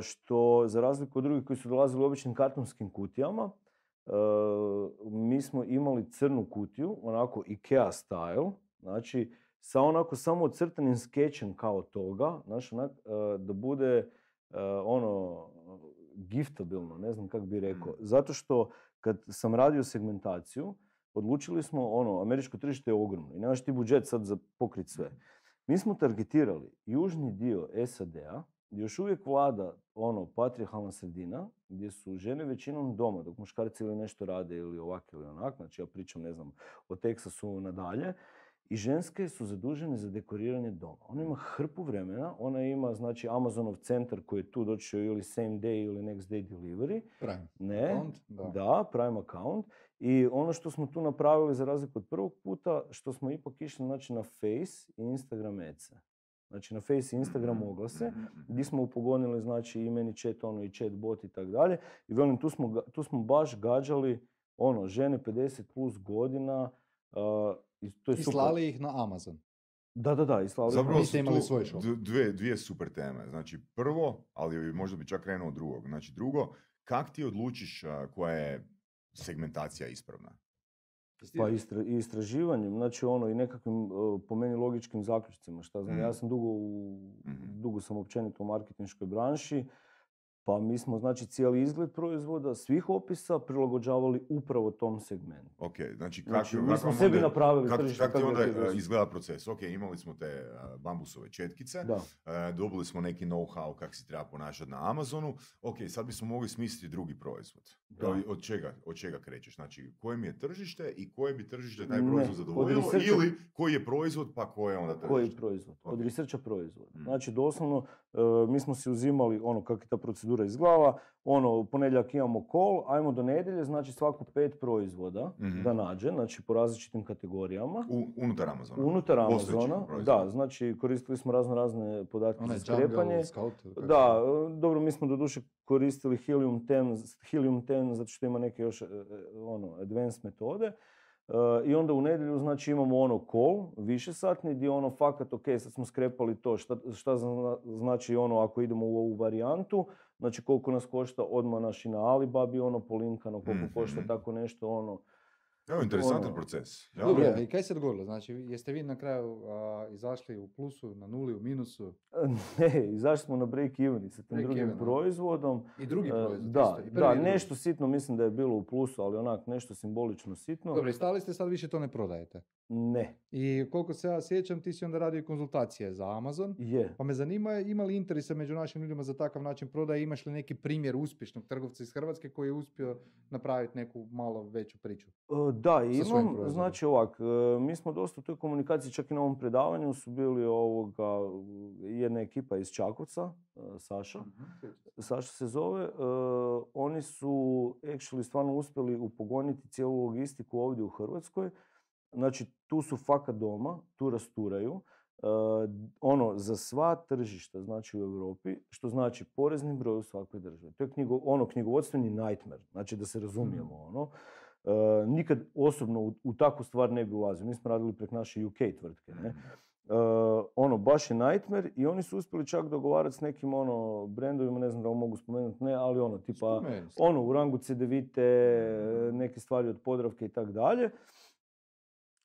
što za razliku od drugih koji su dolazili u običnim kartonskim kutijama, mi smo imali crnu kutiju, onako Ikea style, znači sa onako samo ocrtanim skečem kao toga, znaš, onak, da bude ono giftabilno, ne znam kako bi rekao. Mm. Zato što kad sam radio segmentaciju, odlučili smo, ono, američko tržište je ogromno i nemaš ti budžet sad za pokrit sve. Mi smo targetirali južni dio SAD-a, gdje još uvijek vlada ono patrijarhalna sredina, gdje su žene većinom doma, dok muškarci ili nešto rade ili ovak ili onak, znači ja pričam, ne znam, o Teksasu nadalje, i ženske su zadužene za dekoriranje doma. Ona ima hrpu vremena, ona ima znači Amazonov centar koji je tu doći ili same day ili next day delivery, Prime. ne, Account, da. da, Prime account. I ono što smo tu napravili za razliku od prvog puta, što smo ipak išli znači, na Face i Instagram ads Znači na Face i Instagram oglase, Mhm, mhm. gdje smo upogonili znači i meni chat ono i chat bot i tako dalje. I velim, tu smo, tu smo baš gađali ono, žene 50 plus godina, uh, i to je I super. slali ih na Amazon. Da, da, da, i slali smo Zapravo su imali svoj dvije, dvije super teme. Znači, prvo, ali možda bi čak krenuo drugog. Znači, drugo, kak ti odlučiš koja je segmentacija ispravna? Pa istra, i istraživanjem, znači ono i nekakvim uh, po meni logičkim zaključcima. Šta znam, ja Mhm. sam dugo, u, Mhm. dugo sam općenito u marketinškoj branši, pa mi smo znači cijeli izgled proizvoda, svih opisa prilagođavali upravo tom segmentu. Ok, znači, kak, Znači, mi smo sebi onda- napravili kak, tržište, ti kako onda da ti a, dođe. izgleda proces? Ok, imali smo te a, bambusove četkice, Da. a, dobili smo neki know-how kako se treba ponašati na Amazonu. Ok, sad bismo mogli smisliti drugi proizvod. Da. Od- Od, čega, od čega krećeš? Znači, koje mi je tržište i koje bi tržište taj Ne, proizvod od zadovoljilo? researcha- Ili koji je proizvod, pa koje je onda tržište? Koji proizvod? Od Ok. researcha proizvod. Mm. Znači doslovno e, mi smo si uzimali ono kako je ta procedura izglava, ono u ponedjeljak imamo call, ajmo do nedjelje, znači svako pet proizvoda Mhm. da nađe, znači po različitim kategorijama. U, unutar Amazona. Unutar Amazona, da, znači koristili smo razno razne podatke za skrepanje. Da, dobro, mi smo doduše koristili Helium 10, Helium 10 zato što ima neke još e, e, ono, advanced metode. I onda u nedjelju znači imamo ono call, više satni, gdje ono fakat, ok, sad smo skrepali to, šta, šta zna- znači ono ako idemo u ovu varijantu, znači koliko nas košta odmah naši na Alibabi, ono polinkano, koliko Mhm. košta tako nešto, ono, Evo, interesantan Ono- proces. Ja, Dobro, i kaj se dogodilo? Znači, jeste vi na kraju a, izašli u plusu, na nuli, u minusu? Ne, izašli smo na break even sa tim Break drugim even, proizvodom. I drugi E, proizvod Da, isto, i prvi da, nešto sitno mislim da je bilo u plusu, ali onak nešto simbolično sitno. Dobro, i stali ste, sad više to ne prodajete. Ne, I koliko se ja sjećam, ti si onda radio i konzultacije za Amazon. je. Pa me zanima, ima li interesa među našim ljudima za takav način prodaje? Imaš li neki primjer uspješnog trgovca iz Hrvatske koji je uspio napraviti neku malo veću priču? E, Da, imam, znači ovak, e, mi smo dosta u toj komunikaciji, čak i na ovom predavanju su bili ovoga, jedna ekipa iz Čakovca, e, Saša, Saša se zove, oni su actually stvarno uspjeli upogoniti cijelu logistiku ovdje u Hrvatskoj, znači tu su fakat doma, tu rasturaju, E, ono, za sva tržišta, znači u Europi, što znači porezni broj u svakoj državi. To je knjigo, ono, knjigovodstveni nightmare, znači da se razumijemo, ono. E, nikad osobno u, u takvu stvar ne bi ulazio. Mi smo radili prek naše UK tvrtke, ne. E, ono, baš je nightmare i oni su uspjeli čak dogovarati s nekim ono brendovima, ne znam da li mogu spomenuti, ne, ali ono, tipa, ono, u rangu CDVite, neke stvari od Podravke i tako dalje.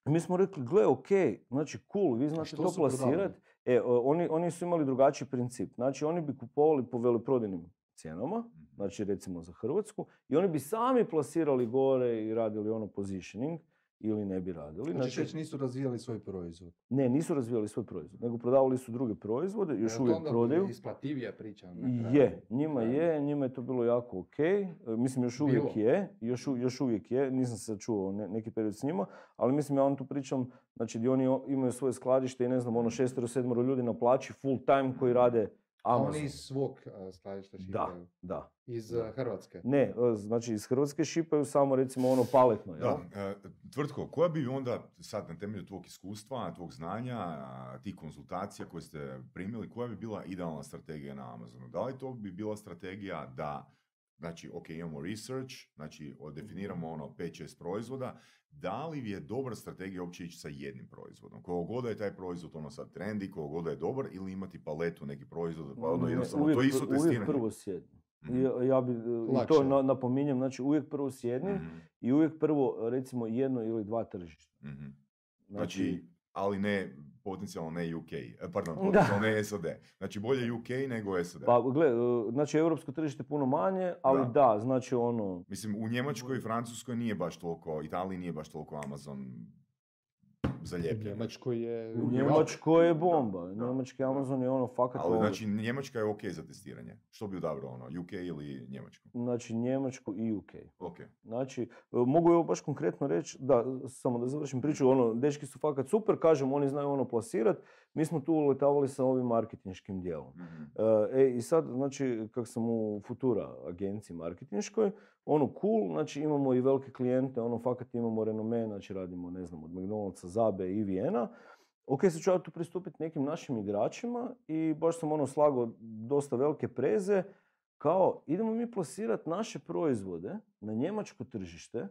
Mi smo rekli, gle, ok, znači cool, vi znate to plasirati. E, oni, oni su imali drugačiji princip. Znači, oni bi kupovali po veleprodajnim cijenama, znači recimo za Hrvatsku, i oni bi sami plasirali gore i radili ono positioning, ili ne bi radili. Znači, već nisu razvijali svoj proizvod. ne, nisu razvijali svoj proizvod, nego prodavali su druge proizvode, još to uvijek prodaju. Isplativija priča. na? Je, njima je, njima je to bilo jako ok. E, Mislim, još uvijek Bilo. je, još, još uvijek je, nisam se čuo ne- neki period s njima, ali mislim, ja vam tu pričam, znači gdje oni imaju svoje skladište i ne znam, ono šestero, sedmero ljudi na plaći full time koji rade A Amazon. oni iz svog a, skladišta Da, šipaju? da. Iz da. a, Hrvatske? Ne, znači iz Hrvatske šipaju samo recimo ono paletno? Da, e, tvrtko, koja bi onda sad na temelju tvog iskustva, tvog znanja, a, tih konzultacija koje ste primili, koja bi bila idealna strategija na Amazonu? Da li to bi bila strategija da, znači, ok, imamo research, znači, definiramo ono 5-6 proizvoda, da li je dobra strategija uopće ići sa jednim proizvodom? Koliko god je taj proizvod ono sad trendi, koliko god je dobar, ili imati paletu nekih proizvoda, pa ono Ne, jednostavno, uvijek, to je isto pr- uvijek testiranje. prvo sjedni. Mhm. I Ja, ja bi, Lakše. to na- napominjem, znači uvijek prvo sjedni Mhm, i uvijek prvo recimo jedno ili dva tržišta. mhm. Znači, ali ne, potencijalno ne UK, e, pardon, potencijalno ne SAD. Znači bolje UK nego SAD. Pa gle, e, znači europsko tržište puno manje, ali Da. da, znači ono, Mislim, u Njemačkoj i Francuskoj nije baš toliko, Italiji nije baš toliko Amazon U zaljepljen. Njemačkoj je... u Njemačkoj je bomba, njemački Amazon je ono fakat Ali ono, znači Njemačka je ok za testiranje. Što bi odabrao ono, UK ili Njemačku? znači Njemačku i UK. Ok. Znači, e, mogu evo baš konkretno reći, da, samo da završim priču, ono, dečki su fakat super, kažem, oni znaju ono plasirat, mi smo tu uletavali sa ovim marketinškim dijelom. Mhm. E, i sad, znači, kak sam u Futura agenciji marketinškoj, ono cool, znači imamo i velike klijente, ono fakat imamo renome, znači radimo, ne znam, od McDonald'sa, Zabe i Vijena. Ok, sad ću ja tu pristupiti nekim našim igračima i baš sam ono slagao dosta velike preze, kao idemo mi plasirati naše proizvode na njemačko tržište,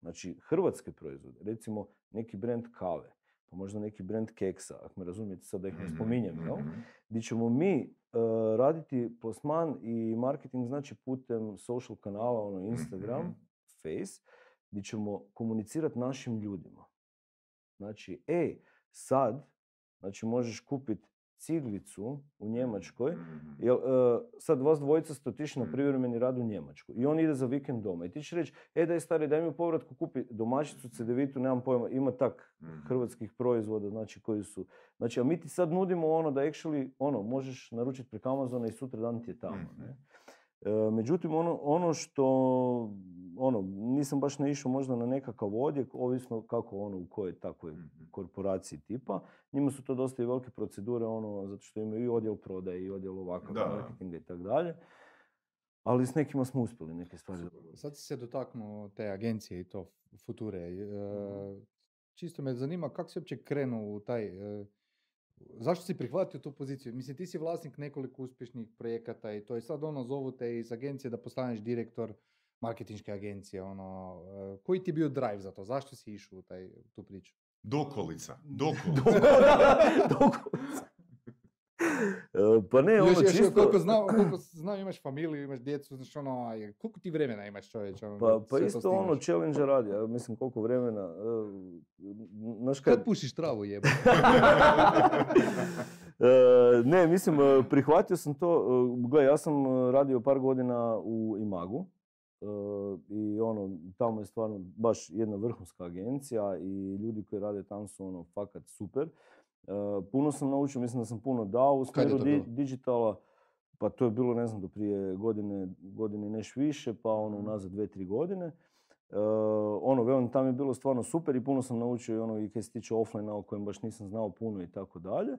znači hrvatske proizvode, recimo neki brand kave, pa možda neki brand keksa, ako me razumijete sad da ih ne Mhm, spominjem, jel? mhm. gdje ćemo mi e, raditi plasman i marketing znači putem social kanala, ono Instagram, Mhm. Face, gdje ćemo komunicirati našim ljudima. Znači, ej, sad, znači možeš kupiti ciglicu u Njemačkoj, Mhm. Jel, e, sad vas dvojica ste otišli na Mm. privremeni rad u Njemačku i on ide za vikend doma i ti ćeš reći, e daj stari, daj mi u povratku kupi domaćicu, cedevitu, nemam pojma, ima tak Mhm. hrvatskih proizvoda, znači koji su, znači a mi ti sad nudimo ono da actually, ono, možeš naručiti preko Amazona i sutra dan ti je tamo, Mhm. ne. E, međutim, ono, ono što, ono, nisam baš naišao možda na nekakav odjek, ovisno kako ono, u kojoj takvoj Mhm. korporaciji tipa. Njima su to dosta i velike procedure, ono, zato što imaju i odjel prodaje i odjel ovakav marketinga i tako dalje. Ali s nekima smo uspjeli neke stvari. Sad si se dotaknuo te agencije i to Future. e, Čisto me zanima kako si uopće krenuo u taj... e, Zašto si prihvatio tu poziciju? Mislim, ti si vlasnik nekoliko uspješnih projekata i to je sad ono, zovu te iz agencije da postaneš direktor marketinške agencije. Ono, e, koji ti je bio drive za to? Zašto si išao u taj, tu priču? Dokolica, dokolica. Dok- E, pa ne, ono još, još, čisto... koliko znam, koliko znam imaš familiju, imaš djecu, znači ono, aj, koliko ti vremena imaš čovječ? Ono, Pa, pa isto ono, challenge radi, ja mislim koliko vremena. e, Znaš kad, Kad pušiš travu jebe? E, ne, mislim, e, prihvatio sam to. e, Gle, ja sam radio par godina u Imagu. I ono, tamo je stvarno baš jedna vrhunska agencija i ljudi koji rade tamo su ono fakat super. E, Puno sam naučio, mislim da sam puno dao u smjeru di- digitala. Pa to je bilo, ne znam, do prije godine, godine neš više, pa ono Mhm. unazad dve, tri godine. E, ono, velim, tamo je bilo stvarno super i puno sam naučio i ono i kaj se tiče offline o kojem baš nisam znao puno i tako dalje.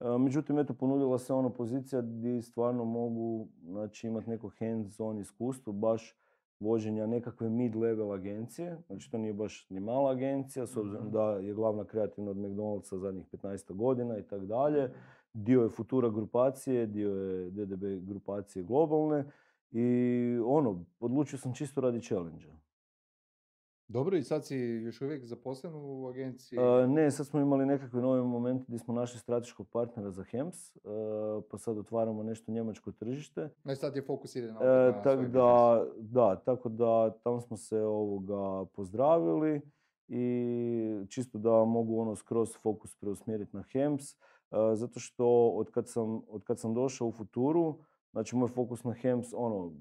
E, Međutim, eto, ponudila se ono pozicija gdje stvarno mogu znači, imati neko hands-on iskustvo, baš vođenja nekakve mid-level agencije. Znači, to nije baš ni mala agencija, s obzirom Mhm. da je glavna kreativna od McDonald'sa zadnjih 15 godina i tako dalje. Dio je Futura grupacije, dio je DDB grupacije globalne. I ono, odlučio sam čisto radi challenge Dobro, i sad si još uvijek zaposlen u agenciji? ne, sad smo imali nekakve nove momente gdje smo našli strateškog partnera za HEMS, e, pa sad otvaramo nešto njemačko tržište. Ne, sad je fokus ide na, E, na tak da, da, tako da tamo smo se ovoga pozdravili i čisto da mogu ono skroz fokus preusmjeriti na HEMS, e, zato što od kad sam, od kad sam došao u Futuru, znači moj fokus na HEMS ono,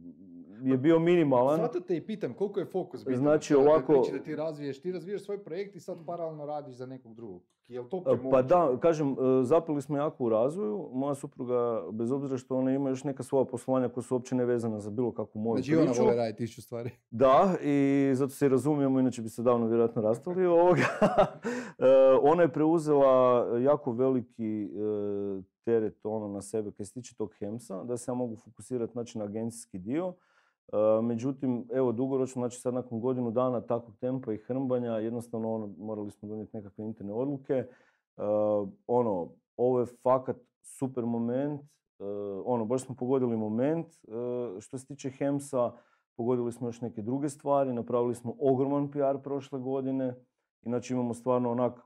je bio minimalan. Zato te i pitam, koliko je fokus bitan? Znači, ovako- priči da ti razviješ, ti razviješ svoj projekt i sad paralelno radiš za nekog drugog. Jel to E, Pa da, kažem, e, zapeli smo jako u razvoju. Moja supruga, bez obzira što ona ima još neka svoja poslovanja koja su uopće nevezana za bilo kakvu moju Znači, i ona priču. vole raditi tisuću stvari. Da, i zato se i razumijemo, inače bi se davno vjerojatno rastali ovoga. E, ona je preuzela jako veliki teret ono na sebe kad se tiče tog Hemsa, da se ja mogu fokusirati znači, na agencijski dio. E, međutim, evo dugoročno, znači sad nakon godinu dana takvog tempa i hrmbanja, jednostavno ono, morali smo donijeti nekakve interne odluke. E, ono, ovo je fakat super moment, e, ono, baš smo pogodili moment. Što se tiče Hemsa, pogodili smo još neke druge stvari, napravili smo ogroman PR prošle godine, inače imamo stvarno onak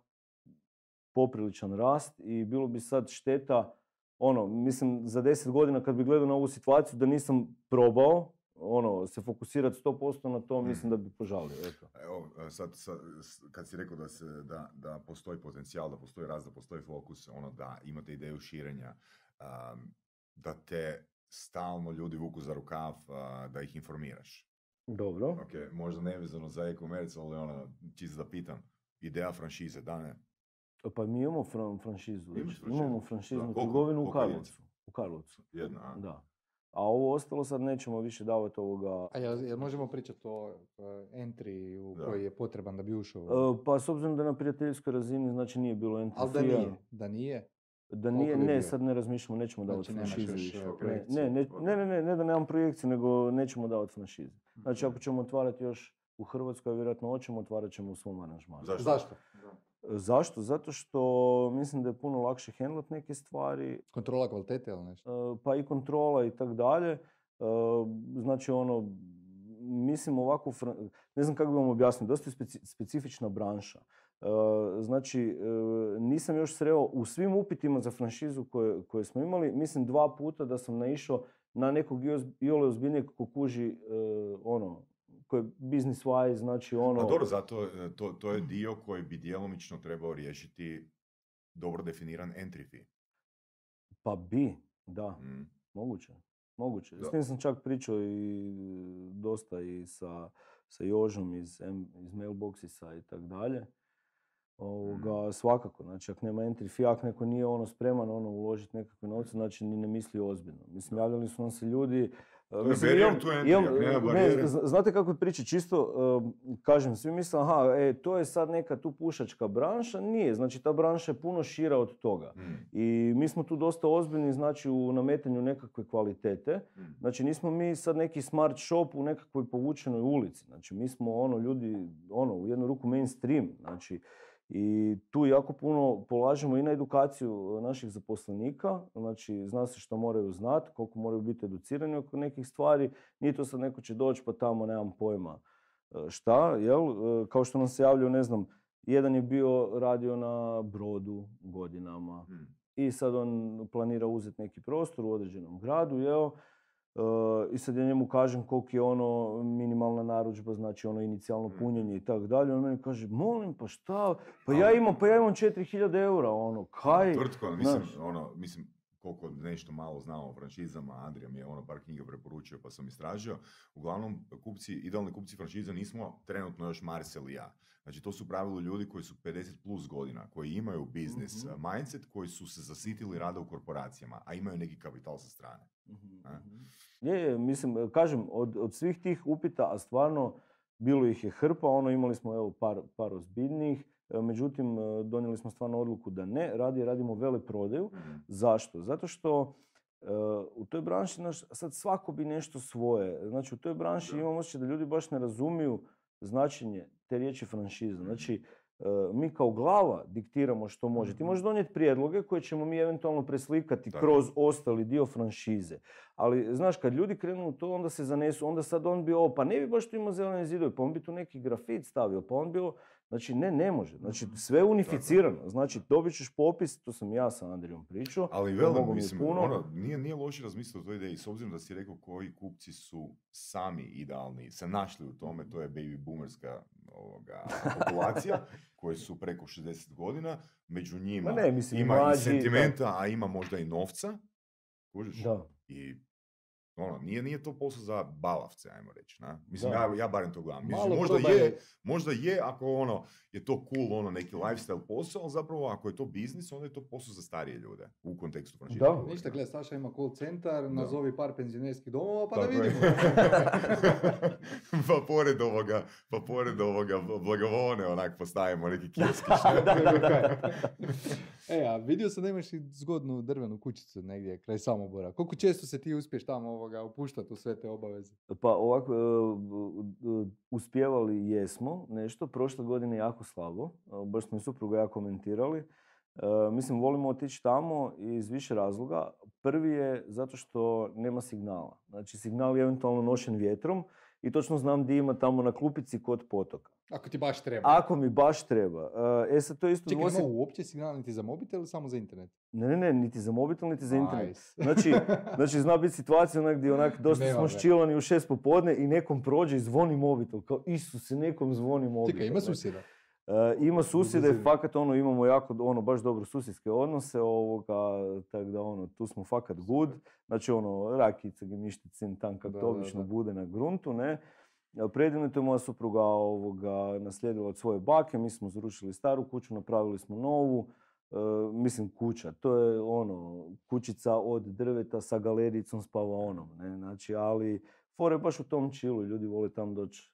popriličan rast i bilo bi sad šteta, ono, mislim, za deset godina kad bi gledao na ovu situaciju da nisam probao, ono, se fokusirati 100% na to, mislim da bi požalio, eto. Evo, e, sad, sad, kad si rekao da, se, da, da postoji potencijal, da postoji rast, da postoji fokus, ono da imate ideju širenja, um, da te stalno ljudi vuku za rukav, a, da ih informiraš. Dobro. Ok, možda nevezano za e-commerce, ali ono, čisto da pitam, ideja franšize, da ne? Pa mi imamo fran- franšizu. Imamo franšiznu trgovinu u? Karlovcu. U Karlovcu, Jedna, a? da. A ovo ostalo sad nećemo više davati ovoga A jel, jel možemo pričati o entry u Da. koji je potreban da bi ušao? E, Pa s obzirom da na prijateljskoj razini znači nije bilo entry Ali da nije, da nije. Da nije, ne, bio? sad ne razmišljamo, nećemo davati Znači, franšize e, Ne. Ne, ne, ne, ne, ne, ne da nemam projekciju, nego nećemo davati franšize. Znači, ako ćemo otvarati još u Hrvatskoj, a vjerojatno hoćemo, otvarat ćemo u svom aranžmanu. Zašto? Zašto? Zašto? Zato što mislim da je puno lakše handlat neke stvari, Kontrola kvalitete ili nešto? e, pa i kontrola i tak dalje. E, Znači, ono, mislim ovako, ne znam kako bi vam objasnio, dosta je speci- specifična branša. E, Znači, nisam još sreo u svim upitima za franšizu koje, koje smo imali, mislim dva puta da sam naišao na nekog iole ozbiljnijeg ko kuži ono, koji je business wise, znači ono... Pa dobro, zato e, to, to je dio koji bi djelomično trebao riješiti dobro definiran entry fee. Pa bi, da. Mm. Moguće, moguće. Da. S tim sam čak pričao i dosta i sa, sa Jožom iz, iz mailboxisa i tak dalje. Ovoga, svakako, znači ako nema entry fee, ako neko nije ono spreman ono uložiti nekakve novce, znači ni ne misli ozbiljno. Mislim, javljali su nam se ljudi, mislim, barrier imam- to imam- ne, znate kako je priča, čisto e, kažem, svi misle, aha, e, to je sad neka tu pušačka branša, nije, znači ta branša je puno šira od toga. Mm. I mi smo tu dosta ozbiljni znači u nametanju nekakve kvalitete. Mm. Znači nismo mi sad neki smart shop u nekakvoj povučenoj ulici. Znači mi smo ono ljudi, ono u jednu ruku mainstream. Znači i tu jako puno polažemo i na edukaciju naših zaposlenika. Znači zna se što moraju znati, koliko moraju biti educirani oko nekih stvari. Nije to sad neko će doći pa tamo nemam pojma e, šta, jel? E, Kao što nam se javljaju, ne znam, jedan je bio radio na brodu godinama, Mm. i sad on planira uzeti neki prostor u određenom gradu, jel? E, I sad ja njemu kažem koliko je ono minimalna narudžba, znači ono inicijalno Mhm. punjenje i tako dalje. On meni kaže, molim, pa šta? Pa ja imam, pa ja imam 4000 eura, ono, kaj? Tvrtko, mislim, ono, mislim, koliko nešto malo znamo o franšizama, Andrija mi je ono par knjiga preporučio pa sam istražio. Uglavnom, kupci, idealni kupci franšiza nismo trenutno još Marcel i ja. Znači, to su u pravilu ljudi koji su 50 plus godina, koji imaju biznis Mhm. mindset, koji su se zasitili rada u korporacijama, a imaju neki kapital sa strane. Mhm, A? mhm. Je, je, mislim, e, kažem, od, od svih tih upita, a stvarno bilo ih je hrpa, ono imali smo evo par, par ozbiljnijih, e, međutim e, donijeli smo stvarno odluku da ne, radije radimo vele prodaju. Zašto? Zato što e, u toj branši naš, sad svako bi nešto svoje. Znači u toj branši Da. imam osjećaj da ljudi baš ne razumiju značenje te riječi franšiza. Mhm. Znači mi kao glava diktiramo što može. Ti Mhm. možeš donijeti prijedloge koje ćemo mi eventualno preslikati Tako. kroz ostali dio franšize. Ali, znaš, kad ljudi krenu u to, onda se zanesu, onda sad on bi ovo, pa ne bi baš tu imao zelene zidove, pa on bi tu neki grafit stavio, pa on bi ovo, znači ne, ne može. Znači, Mhm. sve je unificirano. Znači, dobit ćeš popis, to sam ja sa Andrijom pričao. Ali velim, mi mislim, puno. ono, nije, nije loše razmisliti o toj ideji, s obzirom da si rekao koji kupci su sami idealni, se našli u tome, to je baby boomerska ovoga, populacija, koji su preko 60 godina, među njima Ma ne, mislim, ima i mlađi, sentimenta, a ima možda i novca, kužiš? Da. I ono, nije, nije to posao za balavce, ajmo reći. Na? Mislim, Da. ja, ja barem to gledam. Mislim, Malo možda, je, možda je ako ono, je to cool, ono, neki lifestyle posao, ali zapravo ako je to biznis, onda je to posao za starije ljude u kontekstu franšize. Da. govorim. Ništa, gle, Saša ima call centar, nazovi par penzionerskih domova, pa Tako da vidimo. pa pored ovoga, pa pored ovoga blagovone onak postavimo neki kioski. E, a vidio sam da imaš i zgodnu drvenu kućicu negdje kraj Samobora. Koliko često se ti uspješ tamo ovoga upuštati u sve te obaveze? Pa ovako, e, uspjevali jesmo nešto, prošle godine jako slabo, e, baš smo i supruga ja komentirali. E, Mislim, volimo otići tamo iz više razloga. Prvi je zato što nema signala. Znači, signal je eventualno nošen vjetrom i točno znam di ima tamo na klupici kod potoka. Ako ti baš treba. Ako mi baš treba. E sad, to je isto Čekaj, nema uopće signal niti za mobitel ili samo za internet? Ne, ne, ne, niti za mobitel, niti za internet. Nice. Znači, znači zna biti situacija onak gdje onak dosta Nema smo ščilani u šest popodne i nekom prođe i zvoni mobitel. Kao Isuse, nekom zvoni mobitel. Čekaj, ima susjeda. e, ima susjede, fakat ono, imamo jako, ono, baš dobro susjedske odnose, ovoga, tako da ono, tu smo fakat good. Znači ono, rakica, gemišti, cin, tam, kak to obično bude na gruntu, ne. Predivno je moja supruga ovoga, naslijedila od svoje bake, mi smo zrušili staru kuću, napravili smo novu. E, mislim kuća, to je ono, kućica od drveta sa galericom, spavaonom, ne, znači, ali fore baš u tom čilu, ljudi vole tam doći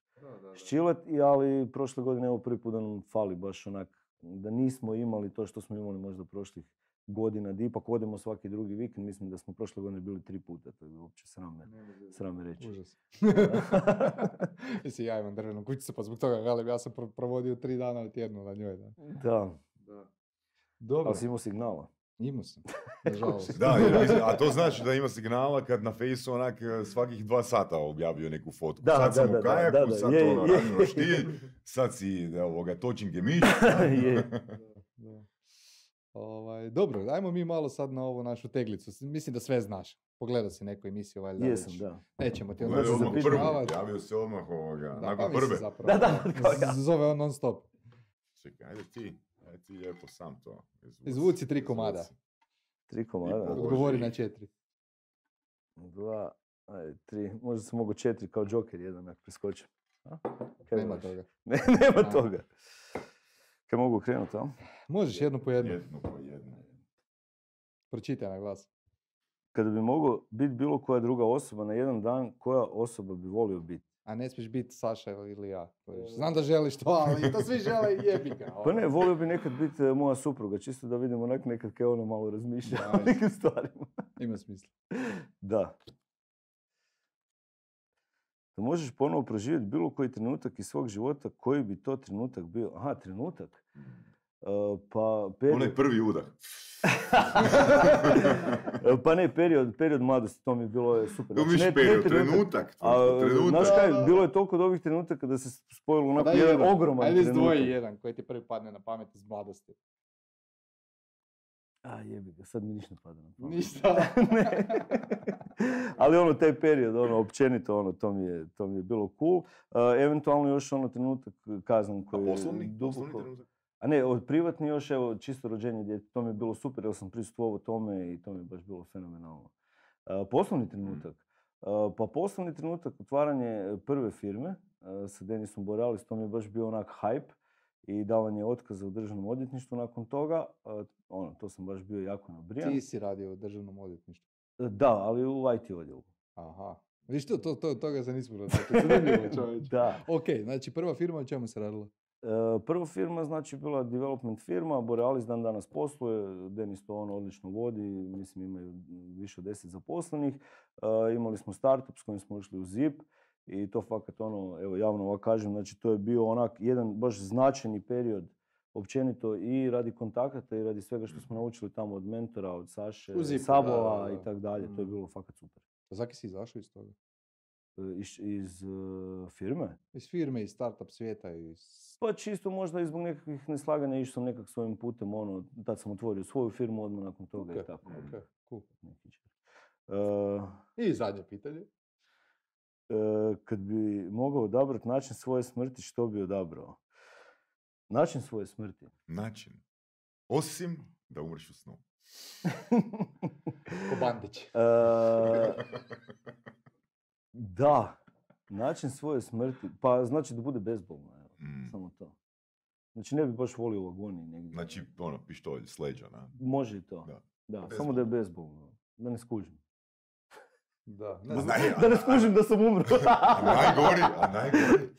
ščilet, ali prošle godine evo prvi put da nam fali baš onak, da nismo imali to što smo imali možda prošlih godina, di ipak odemo svaki drugi vikend, mislim da smo prošle godine bili tri puta, to je uopće srame, srame reći. Užas. Mislim, ja imam drvenu kućicu, pa zbog toga, velim, ja sam pro- provodio tri dana u tjednu na njoj. Da. Da, Dobro, ali si imao signala. imao sam, nažalost. Da, a to znači da ima signala kad na fejsu onak e, svakih dva sata objavljuje neku fotku. Da, sad da, sam da, u da, kajaku, da, da, sad je, ono, je. radim roštilj, sad si da, ovoga, točim gemiš. Je. Da. Ovaj, dobro, ajmo mi malo sad na ovu našu teglicu. Mislim da sve znaš. Pogledao si neku emisiju, valjda Jesam, da. Nećemo ti odmah zapišavati. javio se odmah ovoga, Da, nakon pa prve. zapravo. Da, da, ja. Zove on non stop. Čekaj, ajde ti, ajde ti lijepo sam to. Izvuci tri komada. Izvuci. Tri komada. Odgovori na četiri. Dva, ajde, tri, možda sam mogu četiri kao Joker jedan ako preskočim. Nema toga. Ne, nema A. toga. Kaj mogu krenuti, a? Možeš jednu po jednu. Jedno po jedno. Pročitaj na glas. Kada bi mogao biti bilo koja druga osoba na jedan dan, koja osoba bi volio biti? A ne smiješ biti Saša ili ja. Znam da želiš to, ali to svi žele i jebi ga. Pa ne, volio bi nekad biti e, moja supruga, čisto da vidim onak nekad kaj ono malo razmišlja o nekim stvarima. Ima smisla. Da. Da možeš ponovo proživjeti bilo koji trenutak iz svog života, koji bi to trenutak bio? Aha, trenutak. E, pa period, Onaj prvi udah. pa ne, period, period mladosti, to mi je bilo je super. To Znači, miš ne- period, trenutak, trenutak. A, trenutak. znaš kaj, bilo je toliko dobrih trenutaka da se spojilo onako Daj jedan ogroman Ajde izdvoji trenutak. jedan koji ti prvi padne na pamet iz mladosti. A jebi ga, sad mi ništa ne pada na pamet. Ništa. ne. Ali ono, taj period, ono, općenito, ono, to mi je, to mi je bilo cool. Uh, eventualno još ono trenutak kazan A koji je poslovni? Poslovni duboko... trenutak? A ne, od privatni još, evo, čisto rođenje djete, to mi je bilo super, jer sam prisustvovao tome i to mi je baš bilo fenomenalno. Uh, poslovni trenutak. Uh, pa poslovni trenutak, otvaranje prve firme uh, sa Denisom Borealis, to mi je baš bio onak hype i davanje otkaza u državnom odvjetništvu nakon toga. Ono, to sam baš bio jako nabrijan. Ti si radio u državnom odvjetništvu. Da, ali u IT odjelu. Aha. Viš to, to, to, toga se nismo čovječe. Da. Ok, znači prva firma o čemu se radila? E, Prva firma znači bila development firma, Borealis dan danas posluje, Denis to ono odlično vodi, mislim imaju više od deset zaposlenih. E, Imali smo startup s kojim smo išli u ZIP i to fakat ono, evo javno ovako kažem, znači to je bio onak jedan baš značajni period općenito i radi kontakata i radi svega što smo naučili tamo od mentora, od Saše, Sabova da, da, i tako dalje. To je Mm. bilo fakat super. Pa zaki si izašao iz toga? E, Iz, iz e, firme? Iz firme, iz startup svijeta, iz... Pa čisto možda i zbog nekakvih neslaganja išao sam nekak svojim putem, ono, tad sam otvorio svoju firmu odmah nakon toga i Ok, tako. ok, cool. neki čar. E, I zadnje pitanje. E, kad bi mogao odabrati način svoje smrti, što bi odabrao? Način svoje smrti? Način. Osim da umreš u snu. Ko Bandić. E, da, način svoje smrti, pa znači da bude bezbolno, evo, Mm. samo to. Znači ne bi baš volio u agoniji negdje. Znači, ono, pištolj, sleđa, na. Može i to. Da. Da, samo da je bezbolno. Da ne skužim. Da, ne da ne skužim da sam umro. A najgori, a najgori.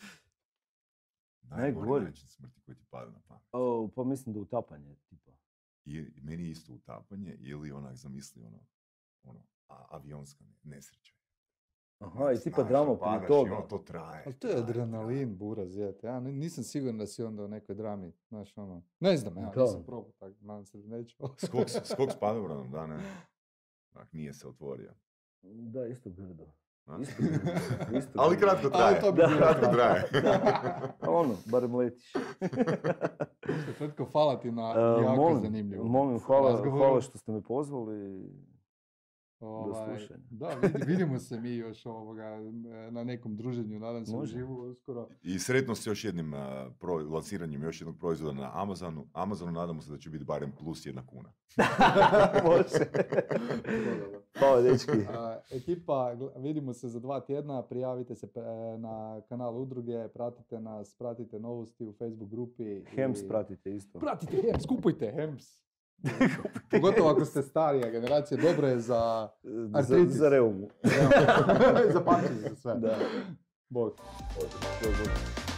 Najgori? način smrti koji ti pada na pamet. O, pa mislim da utapanje, tipa. I meni je isto utapanje ili onak zamisli ono, ono, a, avionska ne- nesreća. Aha, i tipa drama prije toga. ono, to traje. Ali to je traje, adrenalin, buraz, jete. Ja ni- nisam siguran da si onda u nekoj drami, znaš ono. Ne znam, ja Da. nisam probao tako, nadam se da neću. Skok, s- skok s padobranom, da, ne. Onak, nije se otvorio. Da, isto grdo. Isto. Isto Ali kratko Ali traje. to bi Da. bilo Kratko traje. A ono, barem letiš. Tvrtko, hvala ti na E, jako molim, zanimljivom molim, hvala, hvala što ste me pozvali. Ovaj. Da, vidi- vidimo se mi još ovoga, na nekom druženju, nadam se Može. uživo uskoro. I sretno s još jednim pro, lansiranjem još jednog proizvoda na Amazonu. Amazonu nadamo se da će biti barem plus jedna kuna. Može. Hvala, dečki. Ekipa, vidimo se za dva tjedna, prijavite se e, na kanal udruge, pratite nas, pratite novosti u Facebook grupi. Hems i- pratite isto. Pratite Hems, kupujte Hems. Pogotovo ako ste starija generacija, dobro je za, Za, Artritis. za reumu. za pamćenje, za sve. Da. Bog. Dobro.